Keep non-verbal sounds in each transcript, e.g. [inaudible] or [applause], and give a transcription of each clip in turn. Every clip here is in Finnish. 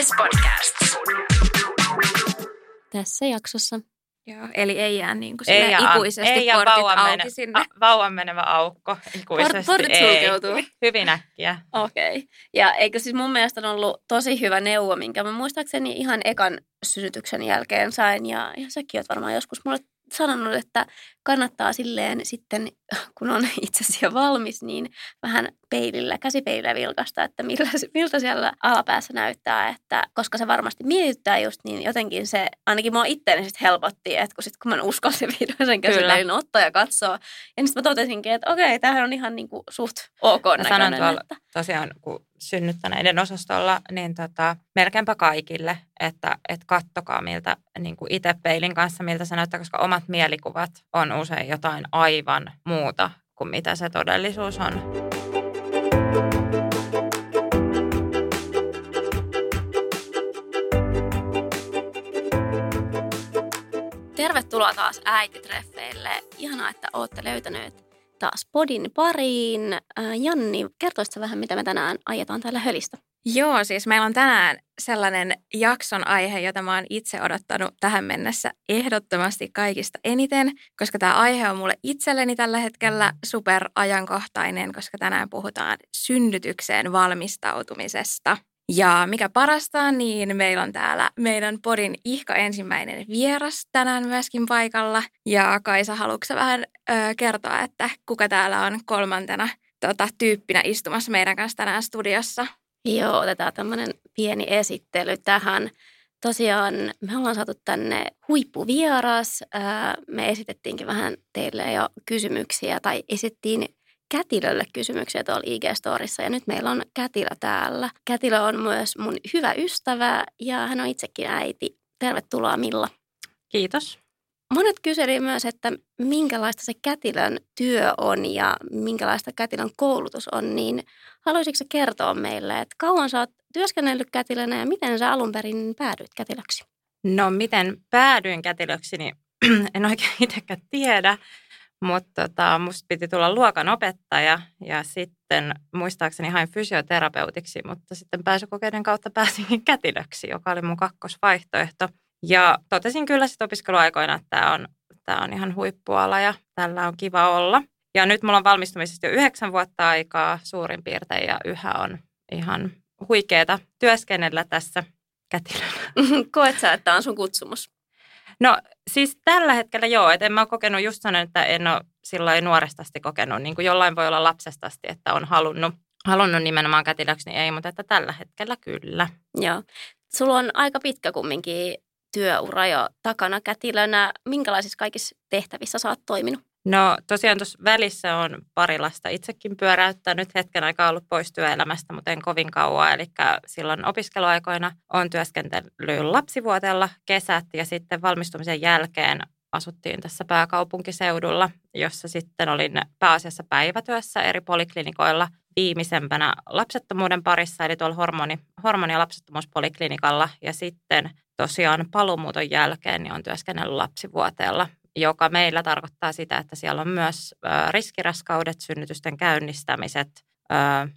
SBS Podcasts. Tässä jaksossa. Joo, eli ei jää niin kuin Ei jää, ikuisesti ei jää portit vauvan, auki mene, sinne. a, vauvan menevä aukko ikuisesti. portit ei. sulkeutuu. Hyvin äkkiä. Okei. Okay. Ja eikö siis mun mielestä on ollut tosi hyvä neuvo, minkä mä muistaakseni ihan ekan synnytyksen jälkeen sain. Ja, ja säkin oot varmaan joskus mulle sanonut, että kannattaa silleen sitten, [laughs] kun on itse asiassa valmis, niin vähän peilillä, käsipeilillä vilkasta, että millä, miltä siellä alapäässä näyttää. Että, koska se varmasti mietittää just, niin jotenkin se, ainakin mua itteeni sitten helpotti, että kun, sit, kun mä uskalsin vihdoin sen käsipeilin ottaa ja katsoa. Ja sitten mä totesinkin, että okei, tämähän on ihan niinku suht ok Mä sanon näköinen. tuolla Että, tosiaan, kun synnyttäneiden osastolla, niin tota, melkeinpä kaikille, että et kattokaa miltä niin kuin itse peilin kanssa, miltä se näyttää, koska omat mielikuvat on usein jotain aivan muuta kuin mitä se todellisuus on. Tervetuloa taas äititreffeille. Ihanaa, että olette löytäneet taas podin pariin. Äh, Janni, kertoisitko vähän, mitä me tänään ajetaan täällä hölistä? Joo, siis meillä on tänään sellainen jakson aihe, jota mä oon itse odottanut tähän mennessä ehdottomasti kaikista eniten, koska tämä aihe on mulle itselleni tällä hetkellä super ajankohtainen, koska tänään puhutaan synnytykseen valmistautumisesta. Ja mikä parasta, niin meillä on täällä meidän podin ihka ensimmäinen vieras tänään myöskin paikalla. Ja Kaisa, haluatko vähän ö, kertoa, että kuka täällä on kolmantena tota, tyyppinä istumassa meidän kanssa tänään studiossa? Joo, otetaan tämmöinen pieni esittely tähän. Tosiaan me ollaan saatu tänne huippuvieras. Me esitettiinkin vähän teille jo kysymyksiä tai esittiin Kätilölle kysymyksiä tuolla IG-storissa ja nyt meillä on Kätilö täällä. Kätilö on myös mun hyvä ystävä ja hän on itsekin äiti. Tervetuloa Milla. Kiitos. Monet kyseli myös, että minkälaista se kätilön työ on ja minkälaista kätilön koulutus on, niin haluaisitko kertoa meille, että kauan sä oot työskennellyt kätilönä ja miten sä alun perin päädyit kätilöksi? No miten päädyin kätilöksi, niin [clears throat] en oikein itsekään tiedä, mutta tota, musta piti tulla luokan opettaja ja sitten muistaakseni hain fysioterapeutiksi, mutta sitten pääsykokeiden kautta pääsinkin kätilöksi, joka oli mun kakkosvaihtoehto. Ja totesin kyllä sitten opiskeluaikoina, että tämä on, on ihan huippuala ja tällä on kiva olla. Ja nyt mulla on valmistumisesta jo yhdeksän vuotta aikaa suurin piirtein ja yhä on ihan huikeeta työskennellä tässä kätilönä. [laughs] Koet sä, että tämä on sun kutsumus? No siis tällä hetkellä joo, että en mä ole kokenut, just sanon, että en ole silloin nuoresta asti kokenut, niin kuin jollain voi olla lapsesta asti, että on halunnut, halunnut nimenomaan kätilöksi, niin ei, mutta että tällä hetkellä kyllä. Joo. Sulla on aika pitkä kumminkin työura jo takana kätilönä. Minkälaisissa kaikissa tehtävissä sä oot toiminut? No tosiaan tuossa välissä on pari lasta itsekin pyöräyttänyt hetken aikaa ollut pois työelämästä, mutta en kovin kauan. Eli silloin opiskeluaikoina on työskentely lapsivuotella kesät ja sitten valmistumisen jälkeen asuttiin tässä pääkaupunkiseudulla, jossa sitten olin pääasiassa päivätyössä eri poliklinikoilla viimeisempänä lapsettomuuden parissa, eli tuolla hormoni, hormoni- ja lapsettomuuspoliklinikalla. Ja sitten tosiaan paluumuuton jälkeen niin on työskennellyt lapsivuoteella, joka meillä tarkoittaa sitä, että siellä on myös riskiraskaudet, synnytysten käynnistämiset,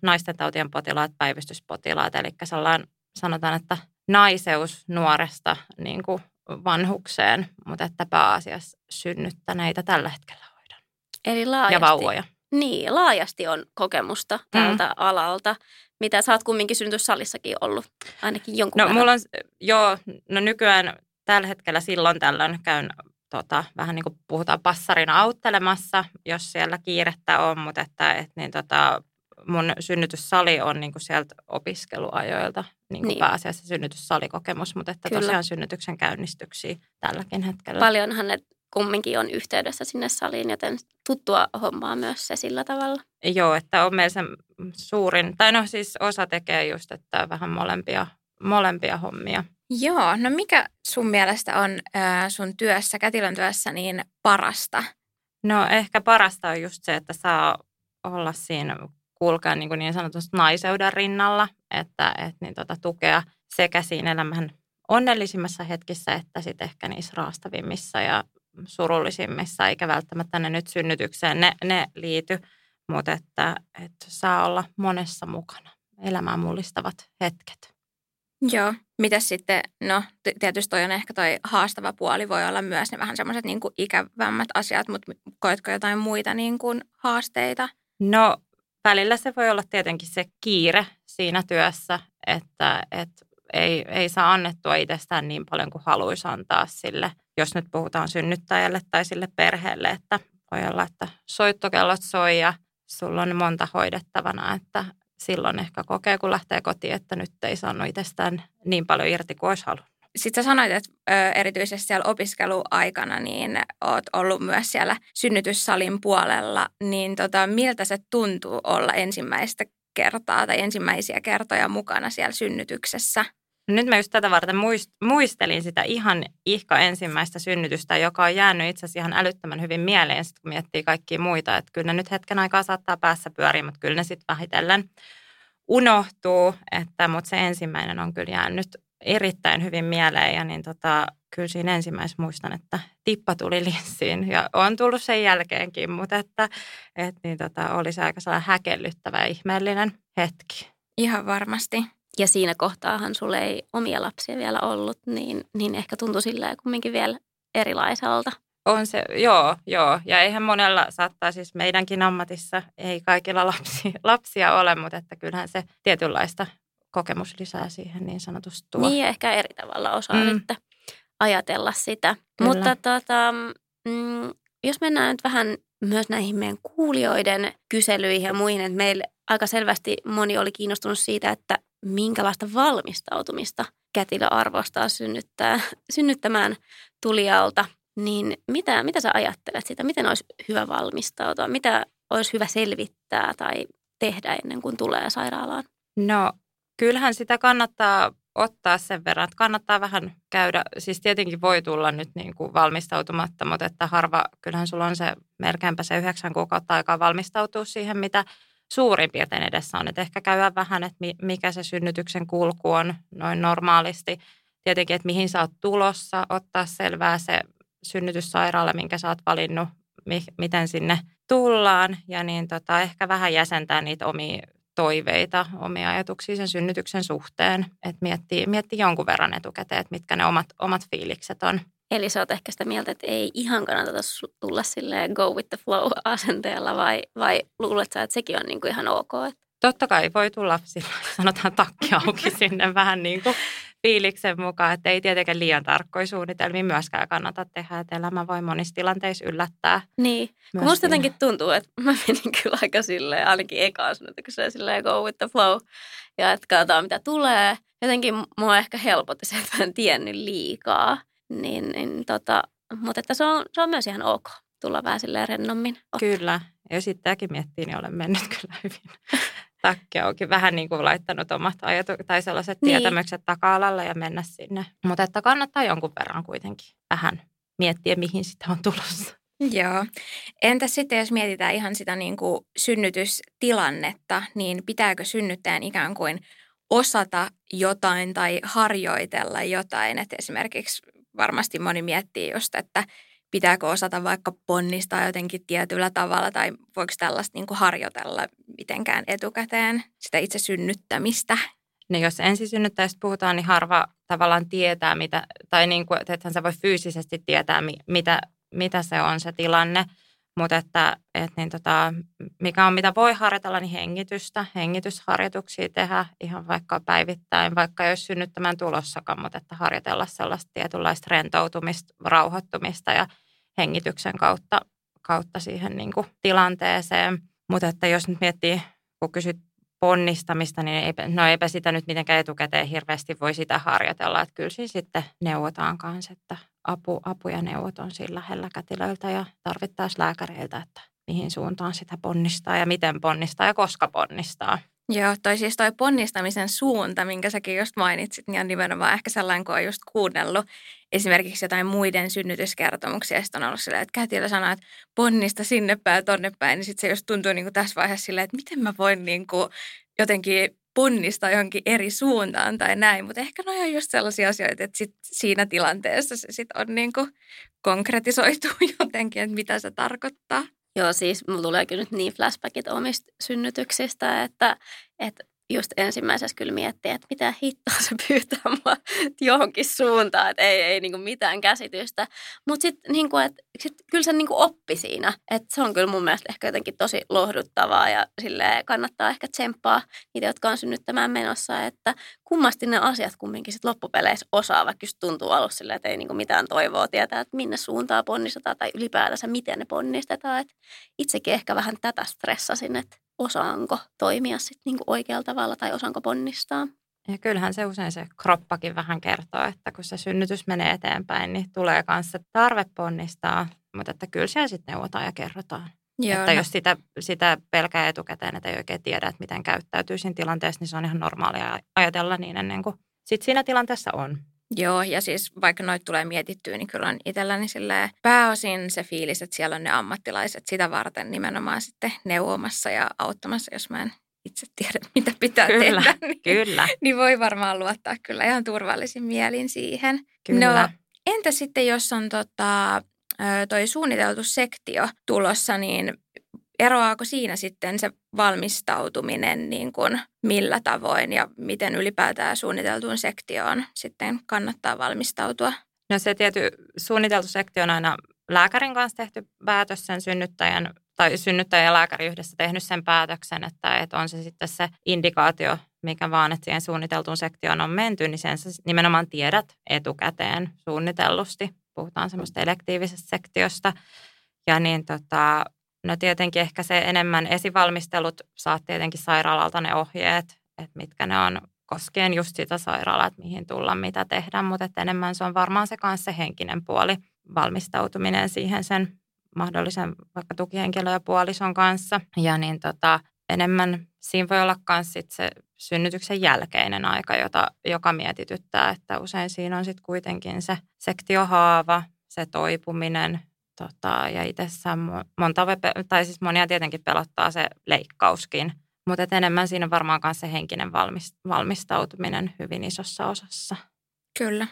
naisten tautien potilaat, päivystyspotilaat, eli sellainen sanotaan, että naiseus nuoresta niin kuin vanhukseen, mutta että pääasiassa synnyttäneitä tällä hetkellä hoidan. Eli laajasti, Ja vauvoja. Niin, laajasti on kokemusta tältä mm. alalta, mitä sä oot kumminkin synnytyssalissakin ollut ainakin jonkun No verran. mulla on, joo, no nykyään tällä hetkellä silloin tällöin käyn tota, vähän niin kuin puhutaan passarina auttelemassa, jos siellä kiirettä on, mutta että et, niin tota, mun synnytyssali on niin kuin sieltä opiskeluajoilta niin kuin Niin. pääasiassa synnytyssalikokemus, mutta että Kyllä. tosiaan synnytyksen käynnistyksiä tälläkin hetkellä. Paljonhan ne kumminkin on yhteydessä sinne saliin, joten tuttua hommaa myös se sillä tavalla. Joo, että on meillä se suurin, tai no siis osa tekee just, että vähän molempia, molempia hommia. Joo, no mikä sun mielestä on sun työssä, kätilön työssä, niin parasta? No ehkä parasta on just se, että saa olla siinä kulkea niin, niin sanotusti naiseuden rinnalla, että, että niin tota, tukea sekä siinä elämän onnellisimmassa hetkissä, että sitten ehkä niissä raastavimmissa ja surullisimmissa, eikä välttämättä ne nyt synnytykseen ne, ne liity, mutta että, että saa olla monessa mukana. Elämää mullistavat hetket. Joo. Mitäs sitten, no tietysti toi on ehkä toi haastava puoli, voi olla myös ne vähän semmoiset niin ikävämmät asiat, mutta koetko jotain muita niin kuin haasteita? No välillä se voi olla tietenkin se kiire siinä työssä, että, että ei, ei saa annettua itsestään niin paljon kuin haluaisi antaa sille, jos nyt puhutaan synnyttäjälle tai sille perheelle, että voi olla, että soittokellot soi ja sulla on monta hoidettavana, että silloin ehkä kokee, kun lähtee kotiin, että nyt ei saanut itsestään niin paljon irti kuin olisi halunnut. Sitten sä sanoit, että erityisesti siellä opiskeluaikana niin oot ollut myös siellä synnytyssalin puolella, niin tota, miltä se tuntuu olla ensimmäistä kertaa tai ensimmäisiä kertoja mukana siellä synnytyksessä? Nyt mä just tätä varten muistelin sitä ihan ihka ensimmäistä synnytystä, joka on jäänyt itse asiassa ihan älyttömän hyvin mieleen, sit kun miettii kaikkia muita. Että kyllä ne nyt hetken aikaa saattaa päässä pyöriä, mutta kyllä ne sitten vähitellen unohtuu. Että, mutta se ensimmäinen on kyllä jäänyt erittäin hyvin mieleen ja niin tota, kyllä siinä ensimmäisessä muistan, että tippa tuli linssiin ja on tullut sen jälkeenkin, mutta että, että niin tota, oli se aika häkellyttävä ja ihmeellinen hetki. Ihan varmasti ja siinä kohtaahan sulle ei omia lapsia vielä ollut, niin, niin ehkä tuntui sillä kumminkin vielä erilaiselta. On se, joo, joo. Ja eihän monella saattaa siis meidänkin ammatissa, ei kaikilla lapsi, [laughs] lapsia ole, mutta että kyllähän se tietynlaista kokemus lisää siihen niin sanotusti tuo. Niin, ehkä eri tavalla osaa mm. sitten ajatella sitä. Kyllä. Mutta tota, mm, jos mennään nyt vähän myös näihin meidän kuulijoiden kyselyihin ja muihin, että meillä aika selvästi moni oli kiinnostunut siitä, että minkälaista valmistautumista kätilö arvostaa synnyttää, synnyttämään tulijalta, niin mitä, mitä sä ajattelet siitä? Miten olisi hyvä valmistautua? Mitä olisi hyvä selvittää tai tehdä ennen kuin tulee sairaalaan? No kyllähän sitä kannattaa ottaa sen verran, että kannattaa vähän käydä, siis tietenkin voi tulla nyt niin kuin valmistautumatta, mutta että harva, kyllähän sulla on se melkeinpä se yhdeksän kuukautta aikaa valmistautua siihen, mitä suurin piirtein edessä on. Että ehkä käydä vähän, että mikä se synnytyksen kulku on noin normaalisti. Tietenkin, että mihin sä oot tulossa, ottaa selvää se synnytyssairaala, minkä sä oot valinnut, miten sinne tullaan. Ja niin tota, ehkä vähän jäsentää niitä omia toiveita, omia ajatuksia sen synnytyksen suhteen. Että miettii, miettii jonkun verran etukäteen, että mitkä ne omat, omat fiilikset on. Eli sä oot ehkä sitä mieltä, että ei ihan kannata tulla sille go with the flow [laughs] asenteella vai, vai luulet sä, että sekin on niin kuin ihan ok? Totta kai voi tulla [laughs] sillä, sanotaan takki auki [laughs] sinne vähän niin kuin fiiliksen mukaan, että ei tietenkään liian tarkkoja suunnitelmia myöskään kannata tehdä, että elämä voi monissa tilanteissa yllättää. Niin, kun musta jotenkin tuntuu, että mä menin kyllä aika silleen, ainakin ekaan se silleen go with the flow, ja että katsotaan mitä tulee. Jotenkin mua ehkä helpotti se, että mä en tiennyt liikaa. Niin, niin tota, mutta että se on, se on myös ihan ok tulla vähän silleen rennommin. Ottaa. Kyllä. Ja sitten tämäkin miettii, niin olen mennyt [laughs] kyllä hyvin takki auki. Vähän niin kuin laittanut omat ajatukset tai sellaiset niin. tietämykset taka-alalle ja mennä sinne. Mutta että kannattaa jonkun verran kuitenkin vähän miettiä, mihin sitä on tulossa. Joo. Entä sitten, jos mietitään ihan sitä niin kuin synnytystilannetta, niin pitääkö synnyttäjän ikään kuin osata jotain tai harjoitella jotain? Että esimerkiksi varmasti moni miettii just, että pitääkö osata vaikka ponnistaa jotenkin tietyllä tavalla tai voiko tällaista niin kuin harjoitella mitenkään etukäteen sitä itse synnyttämistä. No jos ensisynnyttäjistä puhutaan, niin harva tavallaan tietää, mitä, tai niin kuin, että sä voi fyysisesti tietää, mitä, mitä se on se tilanne – mutta että, että niin tota, mikä on, mitä voi harjoitella, niin hengitystä, hengitysharjoituksia tehdä ihan vaikka päivittäin, vaikka jos synnyttämään tulossakaan, mutta että harjoitella sellaista tietynlaista rentoutumista, rauhoittumista ja hengityksen kautta, kautta siihen niin kuin tilanteeseen. Mutta että jos nyt miettii, kun kysyt ponnistamista, niin eipä, no eipä sitä nyt mitenkään etukäteen hirveästi voi sitä harjoitella. Että kyllä siinä sitten neuvotaan kanssa, että apu, apu ja neuvot on siinä lähellä kätilöiltä ja tarvittaisiin lääkäreiltä, että mihin suuntaan sitä ponnistaa ja miten ponnistaa ja koska ponnistaa. Joo, toi siis toi ponnistamisen suunta, minkä säkin just mainitsit, niin on nimenomaan ehkä sellainen, kun on just kuunnellut esimerkiksi jotain muiden synnytyskertomuksia, ja on ollut silleen, että kätilö sanoo, että ponnista sinne päin tonne päin, niin sitten se just tuntuu niin kuin tässä vaiheessa silleen, että miten mä voin niin kuin jotenkin ponnistaa johonkin eri suuntaan tai näin, mutta ehkä ne on just sellaisia asioita, että sit siinä tilanteessa se sit on niin kuin [laughs] jotenkin, että mitä se tarkoittaa. Joo, siis mulla tulee kyllä nyt niin flashbackit omista synnytyksistä, että, että just ensimmäisessä kyllä miettiä, että mitä hittoa se pyytää mua johonkin suuntaan, että ei, ei niin mitään käsitystä. Mutta sitten niin että sit kyllä se niin oppi siinä, että se on kyllä mun mielestä ehkä jotenkin tosi lohduttavaa ja sille kannattaa ehkä tsemppaa niitä, jotka on synnyttämään menossa, että kummasti ne asiat kumminkin sit loppupeleissä osaa, vaikka just tuntuu alussa silleen, että ei niin mitään toivoa tietää, että minne suuntaa ponnistetaan tai ylipäätänsä miten ne ponnistetaan. Et itsekin ehkä vähän tätä stressasin, että osaanko toimia sitten niinku oikealla tavalla tai osaanko ponnistaa. Ja kyllähän se usein se kroppakin vähän kertoo, että kun se synnytys menee eteenpäin, niin tulee myös se tarve ponnistaa, mutta että kyllä siellä sitten neuvotaan ja kerrotaan. Joo, että no. jos sitä, sitä pelkää etukäteen, että ei oikein tiedä, että miten käyttäytyy siinä tilanteessa, niin se on ihan normaalia ajatella niin ennen kuin sitten siinä tilanteessa on. Joo, ja siis vaikka noit tulee mietittyä, niin kyllä on itselläni pääosin se fiilis, että siellä on ne ammattilaiset sitä varten nimenomaan sitten neuvomassa ja auttamassa, jos mä en itse tiedä, [laughs] mitä pitää kyllä, tehdä. Niin, kyllä. [laughs] Niin voi varmaan luottaa kyllä ihan turvallisin mielin siihen. Kyllä. No, entä sitten, jos on tota, toi suunniteltu sektio tulossa, niin eroaako siinä sitten se valmistautuminen niin kuin millä tavoin ja miten ylipäätään suunniteltuun sektioon sitten kannattaa valmistautua? No se tietty suunniteltu sektio on aina lääkärin kanssa tehty päätös sen synnyttäjän tai synnyttäjä ja lääkäri yhdessä tehnyt sen päätöksen, että, että on se sitten se indikaatio, mikä vaan, että siihen suunniteltuun sektioon on menty, niin sen sä nimenomaan tiedät etukäteen suunnitellusti. Puhutaan semmoista elektiivisestä sektiosta. Ja niin tota, No tietenkin ehkä se enemmän esivalmistelut, saat tietenkin sairaalalta ne ohjeet, että mitkä ne on koskien just sitä sairaalaa, että mihin tulla, mitä tehdä, mutta että enemmän se on varmaan se kanssa se henkinen puoli, valmistautuminen siihen sen mahdollisen vaikka tukihenkilön ja puolison kanssa. Ja niin tota, enemmän siinä voi olla myös se synnytyksen jälkeinen aika, jota, joka mietityttää, että usein siinä on sitten kuitenkin se sektiohaava, se toipuminen, Tota, ja itsessään monta, tai siis monia tietenkin pelottaa se leikkauskin, mutta enemmän siinä varmaan myös se henkinen valmistautuminen hyvin isossa osassa. Kyllä.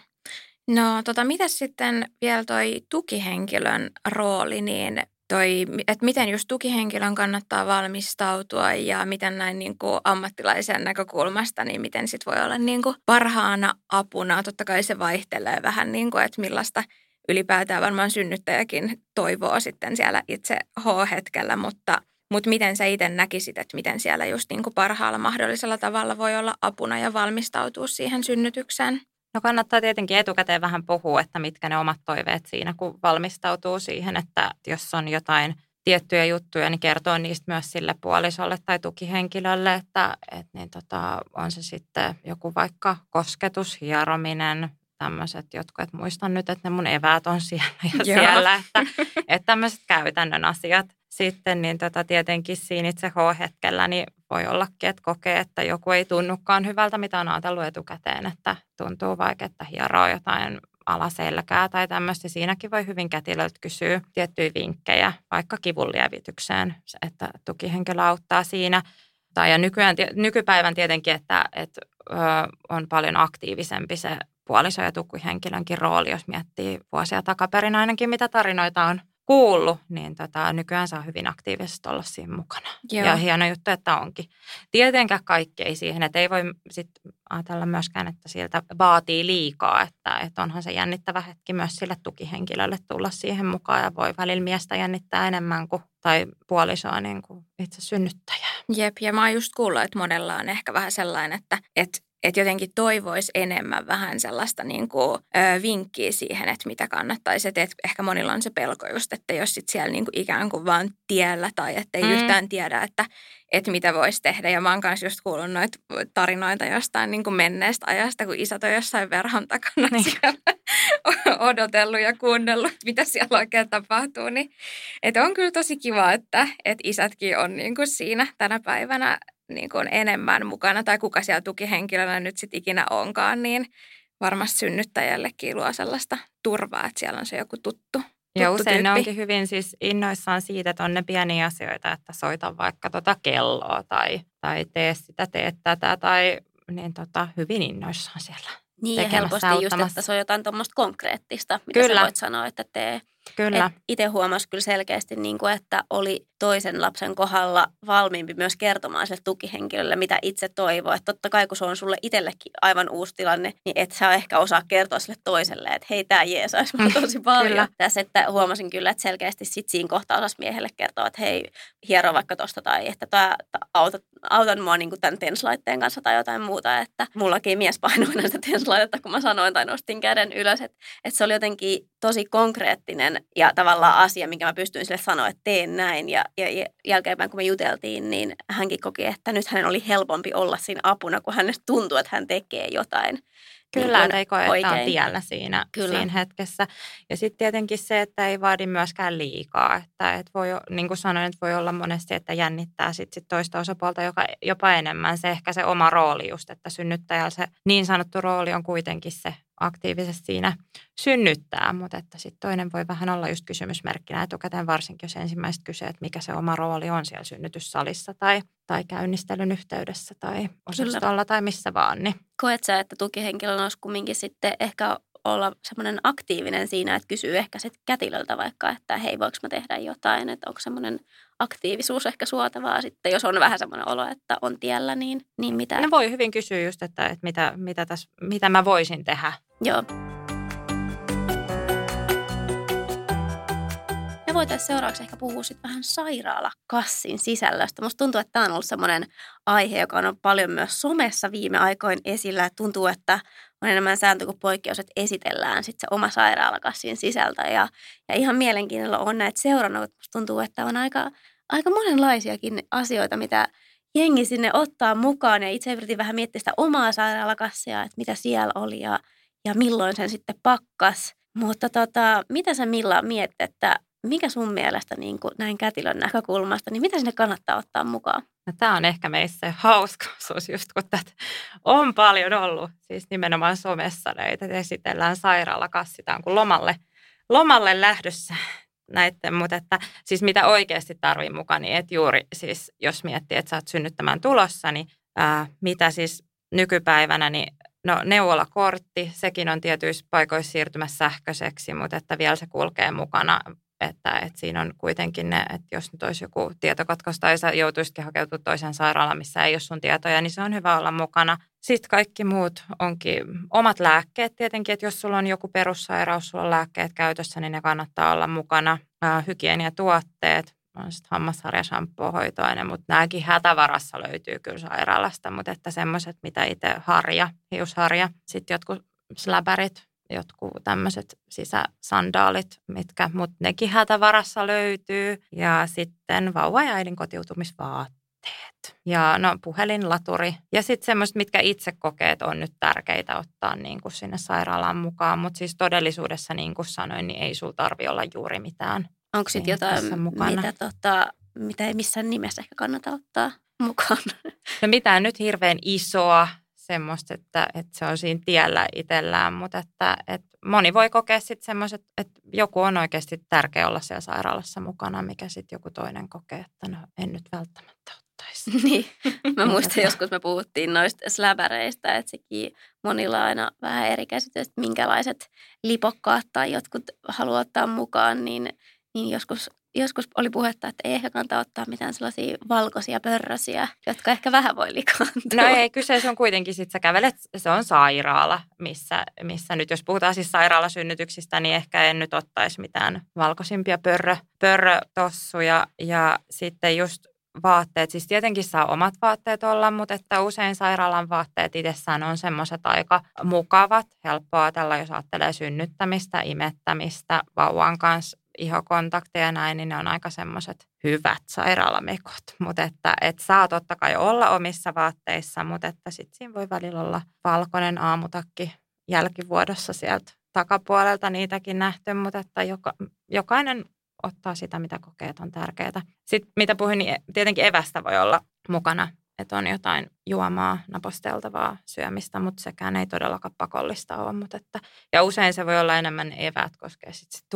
No tota, mitä sitten vielä toi tukihenkilön rooli, niin toi, että miten just tukihenkilön kannattaa valmistautua ja miten näin niin kuin ammattilaisen näkökulmasta, niin miten sit voi olla niin kuin parhaana apuna. Totta kai se vaihtelee vähän, niin kuin, että millaista ylipäätään varmaan synnyttäjäkin toivoo sitten siellä itse H-hetkellä, mutta, mutta miten sä itse näkisit, että miten siellä just niin kuin parhaalla mahdollisella tavalla voi olla apuna ja valmistautua siihen synnytykseen? No kannattaa tietenkin etukäteen vähän puhua, että mitkä ne omat toiveet siinä, kun valmistautuu siihen, että jos on jotain tiettyjä juttuja, niin kertoo niistä myös sille puolisolle tai tukihenkilölle, että, että niin tota, on se sitten joku vaikka kosketus, hierominen, tämmöiset jotkut, että muistan nyt, että ne mun eväät on [laughs] siellä ja siellä, että, että tämmöiset käytännön asiat. Sitten niin tota, tietenkin siinä itse H-hetkellä niin voi ollakin, että kokee, että joku ei tunnukaan hyvältä, mitä on ajatellut etukäteen, että tuntuu vaikka, että hieroo jotain alaselkää tai tämmöistä. Siinäkin voi hyvin kätilöltä kysyä tiettyjä vinkkejä, vaikka kivun lievitykseen, että tukihenkilö auttaa siinä. Tai ja nykyään, nykypäivän tietenkin, että, että on paljon aktiivisempi se puoliso- ja tukihenkilönkin rooli, jos miettii vuosia takaperin ainakin, mitä tarinoita on kuullut, niin tota, nykyään saa hyvin aktiivisesti olla siinä mukana. Joo. Ja hieno juttu, että onkin. Tietenkään kaikki ei siihen, että ei voi sit ajatella myöskään, että sieltä vaatii liikaa, että, että onhan se jännittävä hetki myös sille tukihenkilölle tulla siihen mukaan ja voi välillä miestä jännittää enemmän kuin, tai puolisoa niin kuin itse synnyttäjää. Jep, ja mä oon just kuullut, että monella on ehkä vähän sellainen, että, että että jotenkin toivoisi enemmän vähän sellaista niin kuin, ö, vinkkiä siihen, että mitä kannattaisi. Että ehkä monilla on se pelko just, että jos sit siellä niin kuin ikään kuin vaan tiellä tai että ei mm. yhtään tiedä, että, että mitä voisi tehdä. Ja mä oon kanssa just kuullut noita tarinoita jostain niin kuin menneestä ajasta, kun isät on jossain verhon takana niin. siellä [laughs] odotellut ja kuunnellut, mitä siellä oikein tapahtuu. Niin, että on kyllä tosi kiva, että, että isätkin on niin kuin siinä tänä päivänä niin kuin enemmän mukana tai kuka siellä tukihenkilönä nyt sitten ikinä onkaan, niin varmasti synnyttäjällekin luo sellaista turvaa, että siellä on se joku tuttu. Ja usein tyyppi. ne onkin hyvin siis innoissaan siitä, että on ne pieniä asioita, että soita vaikka tota kelloa tai, tai tee sitä, tee tätä tai niin tota, hyvin innoissaan siellä. Niin ja helposti just, että se on jotain tuommoista konkreettista, mitä Kyllä. sä voit sanoa, että tee. Kyllä. Itse huomasi kyllä selkeästi, niin kuin, että oli toisen lapsen kohdalla valmiimpi myös kertomaan sille tukihenkilölle, mitä itse toivoo. Että totta kai, kun se on sulle itsellekin aivan uusi tilanne, niin et sä ehkä osaa kertoa sille toiselle, että hei, tämä jeesaisi mua tosi paljon. kyllä. Tässä, että huomasin kyllä, että selkeästi sit siinä kohtaa osasi miehelle kertoa, että hei, hiero vaikka tosta tai että tää, autat, autan mua niin kuin tämän tenslaitteen kanssa tai jotain muuta. Että mullakin mies painoi näistä tenslaitetta, kun mä sanoin tai nostin käden ylös. Että, että se oli jotenkin tosi konkreettinen ja tavallaan asia, minkä mä pystyin sille sanoa, että teen näin. Ja, ja jälkeenpäin, kun me juteltiin, niin hänkin koki, että nyt hänen oli helpompi olla siinä apuna, kun hänestä tuntuu, että hän tekee jotain. Kyllä, niin ei koe, että on tiellä siinä, Kyllä. siinä hetkessä. Ja sitten tietenkin se, että ei vaadi myöskään liikaa. Että et voi, niin kuin sanoin, että voi olla monesti, että jännittää sit, sit toista osapuolta joka, jopa enemmän se ehkä se oma rooli just, että synnyttäjällä se niin sanottu rooli on kuitenkin se aktiivisesti siinä synnyttää, mutta että sitten toinen voi vähän olla just kysymysmerkkinä etukäteen, varsinkin jos ensimmäiset kysyy, että mikä se oma rooli on siellä synnytyssalissa tai, tai käynnistelyn yhteydessä tai osastolla tai missä vaan. Niin. Koet sä, että tukihenkilön olisi kumminkin sitten ehkä olla semmoinen aktiivinen siinä, että kysyy ehkä sitten kätilöltä vaikka, että hei, voiko mä tehdä jotain, että onko semmoinen aktiivisuus ehkä suotavaa sitten, jos on vähän semmoinen olo, että on tiellä, niin, niin mitä? Ne voi hyvin kysyä just, että, että mitä, mitä, tässä, mitä mä voisin tehdä. Joo. Me voitaisiin seuraavaksi ehkä puhua sitten vähän sairaalakassin sisällöstä. Musta tuntuu, että tämä on ollut semmoinen aihe, joka on paljon myös somessa viime aikoin esillä. Tuntuu, että on enemmän sääntö kuin poikkeus, että esitellään sitten se oma sairaalakassin sisältö. Ja, ja ihan mielenkiinnolla on näitä seurannut. Musta tuntuu, että on aika, aika monenlaisiakin asioita, mitä jengi sinne ottaa mukaan. Ja itse yritin vähän miettiä sitä omaa sairaalakassia, että mitä siellä oli ja, ja milloin sen sitten pakkas. Mutta tota, mitä sä Milla mietit, että mikä sun mielestä niin kuin näin kätilön näkökulmasta, niin mitä sinne kannattaa ottaa mukaan? No, tämä on ehkä meissä hauskaus, just kun tätä on paljon ollut, siis nimenomaan somessa näitä esitellään sairaalakassitaan kuin lomalle, lomalle lähdössä näiden, mutta että siis mitä oikeasti tarvii mukaan, niin et juuri siis jos miettii, että sä oot synnyttämään tulossa, niin ää, mitä siis nykypäivänä, niin No neuvolakortti, sekin on tietyissä paikoissa siirtymässä sähköiseksi, mutta että vielä se kulkee mukana että, että siinä on kuitenkin ne, että jos nyt olisi joku tietokatkos tai sä joutuisikin hakeutumaan toiseen sairaalaan, missä ei ole sun tietoja, niin se on hyvä olla mukana. Sitten kaikki muut onkin omat lääkkeet tietenkin, että jos sulla on joku perussairaus, sulla on lääkkeet käytössä, niin ne kannattaa olla mukana. hygieniatuotteet, on sitten hammasharja, mutta nämäkin hätävarassa löytyy kyllä sairaalasta, mutta että semmoiset, mitä itse harja, hiusharja, sitten jotkut släbärit, jotkut tämmöiset sisäsandaalit, mitkä, mutta nekin hätävarassa löytyy. Ja sitten vauva- ja äidin kotiutumisvaatteet. Ja no puhelinlaturi. Ja sitten semmoiset, mitkä itse kokeet on nyt tärkeitä ottaa niin kuin sinne sairaalaan mukaan. Mutta siis todellisuudessa, niin kuin sanoin, niin ei sulla tarvi olla juuri mitään. Onko sitten jotain, mitä, tota, mitä ei missään nimessä ehkä kannata ottaa mukaan? [laughs] No mitään nyt hirveän isoa semmoista, että, että se on siinä tiellä itsellään, mutta että, että moni voi kokea sitten semmoiset, että joku on oikeasti tärkeä olla siellä sairaalassa mukana, mikä sitten joku toinen kokee, että no en nyt välttämättä ottaisi. [laughs] niin, mä [laughs] muistan joskus me puhuttiin noista släbäreistä, että sekin monilla on aina vähän eri käsitys, että minkälaiset lipokkaat tai jotkut haluaa ottaa mukaan, niin, niin joskus joskus oli puhetta, että ei ehkä kannata ottaa mitään sellaisia valkoisia pörrösiä, jotka ehkä vähän voi likaantua. No ei, kyseessä on kuitenkin, sit sä kävelet, se on sairaala, missä, missä nyt jos puhutaan siis sairaalasynnytyksistä, niin ehkä en nyt ottaisi mitään valkoisimpia pörrö, pörrötossuja. Ja sitten just vaatteet, siis tietenkin saa omat vaatteet olla, mutta että usein sairaalan vaatteet itsessään on semmoiset aika mukavat, helppoa ajatella, jos ajattelee synnyttämistä, imettämistä, vauvan kanssa ihokontakteja ja näin, niin ne on aika semmoiset hyvät sairaalamekot. Mutta että et saa totta kai olla omissa vaatteissa, mutta että sitten siinä voi välillä olla valkoinen aamutakki jälkivuodossa sieltä takapuolelta niitäkin nähty, mutta että joka, jokainen ottaa sitä, mitä kokeet on tärkeää. Sitten mitä puhuin, niin tietenkin evästä voi olla mukana että on jotain juomaa, naposteltavaa syömistä, mutta sekään ei todellakaan pakollista ole. Mutta että, ja usein se voi olla enemmän eväät, koskee sitten sit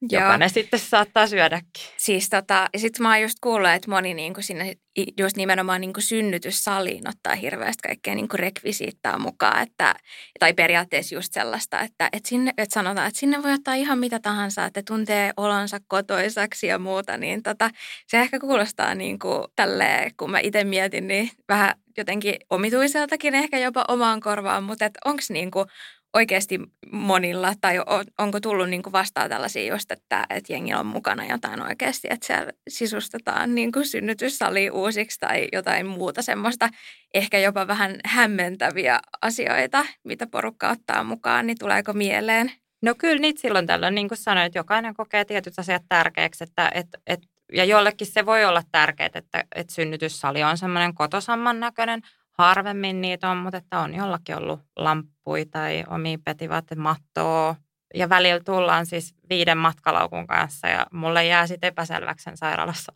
tukihenkilöä. joka ne sitten saattaa syödäkin. Siis tota, ja sitten mä oon just kuullut, että moni niinku sinne just nimenomaan niinku synnytyssaliin ottaa hirveästi kaikkea niinku rekvisiittaa mukaan, että, tai periaatteessa just sellaista, että, että, sinne, että sanotaan, että sinne voi ottaa ihan mitä tahansa, että tuntee olonsa kotoisaksi ja muuta, niin tota, se ehkä kuulostaa niinku tälle, kun mä itse mietin, niin vähän jotenkin omituiseltakin ehkä jopa omaan korvaan, mutta onko niinku oikeasti monilla, tai on, onko tullut niin kuin vastaan tällaisia just, että, että jengi on mukana jotain oikeasti, että siellä sisustetaan niin kuin synnytyssali uusiksi tai jotain muuta semmoista, ehkä jopa vähän hämmentäviä asioita, mitä porukka ottaa mukaan, niin tuleeko mieleen? No kyllä niitä silloin tällöin, niin kuin sanoin, että jokainen kokee tietyt asiat tärkeäksi, että, että, että ja jollekin se voi olla tärkeää, että, että synnytyssali on semmoinen kotosamman näköinen, harvemmin niitä on, mutta että on jollakin ollut lamppuja tai omia petivaattemattoa. Ja välillä tullaan siis viiden matkalaukun kanssa ja mulle jää sitten epäselväksi sen sairaalassa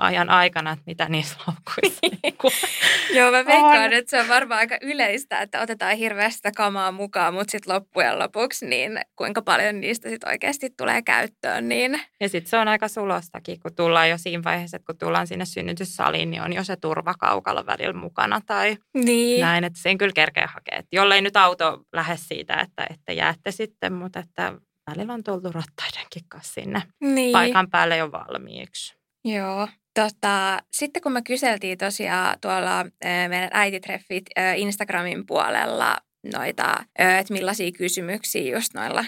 ajan aikana, että mitä niissä laukuissa [laughs] Joo, mä veikkaan, että se on varmaan aika yleistä, että otetaan hirveästä kamaa mukaan, mutta sitten loppujen lopuksi, niin kuinka paljon niistä sitten oikeasti tulee käyttöön. Niin... Ja sitten se on aika sulostakin, kun tullaan jo siinä vaiheessa, että kun tullaan sinne synnytyssaliin, niin on jo se turvakaukalo välillä mukana tai niin. näin, että sen kyllä kerkeä hakea. Et jollei nyt auto lähde siitä, että, että jäätte sitten, mutta että välillä on tultu rattaidenkin kanssa sinne niin. paikan päälle jo valmiiksi. Joo. Tota, sitten kun me kyseltiin tosiaan tuolla meidän äititreffit Instagramin puolella noita, että millaisia kysymyksiä just noilla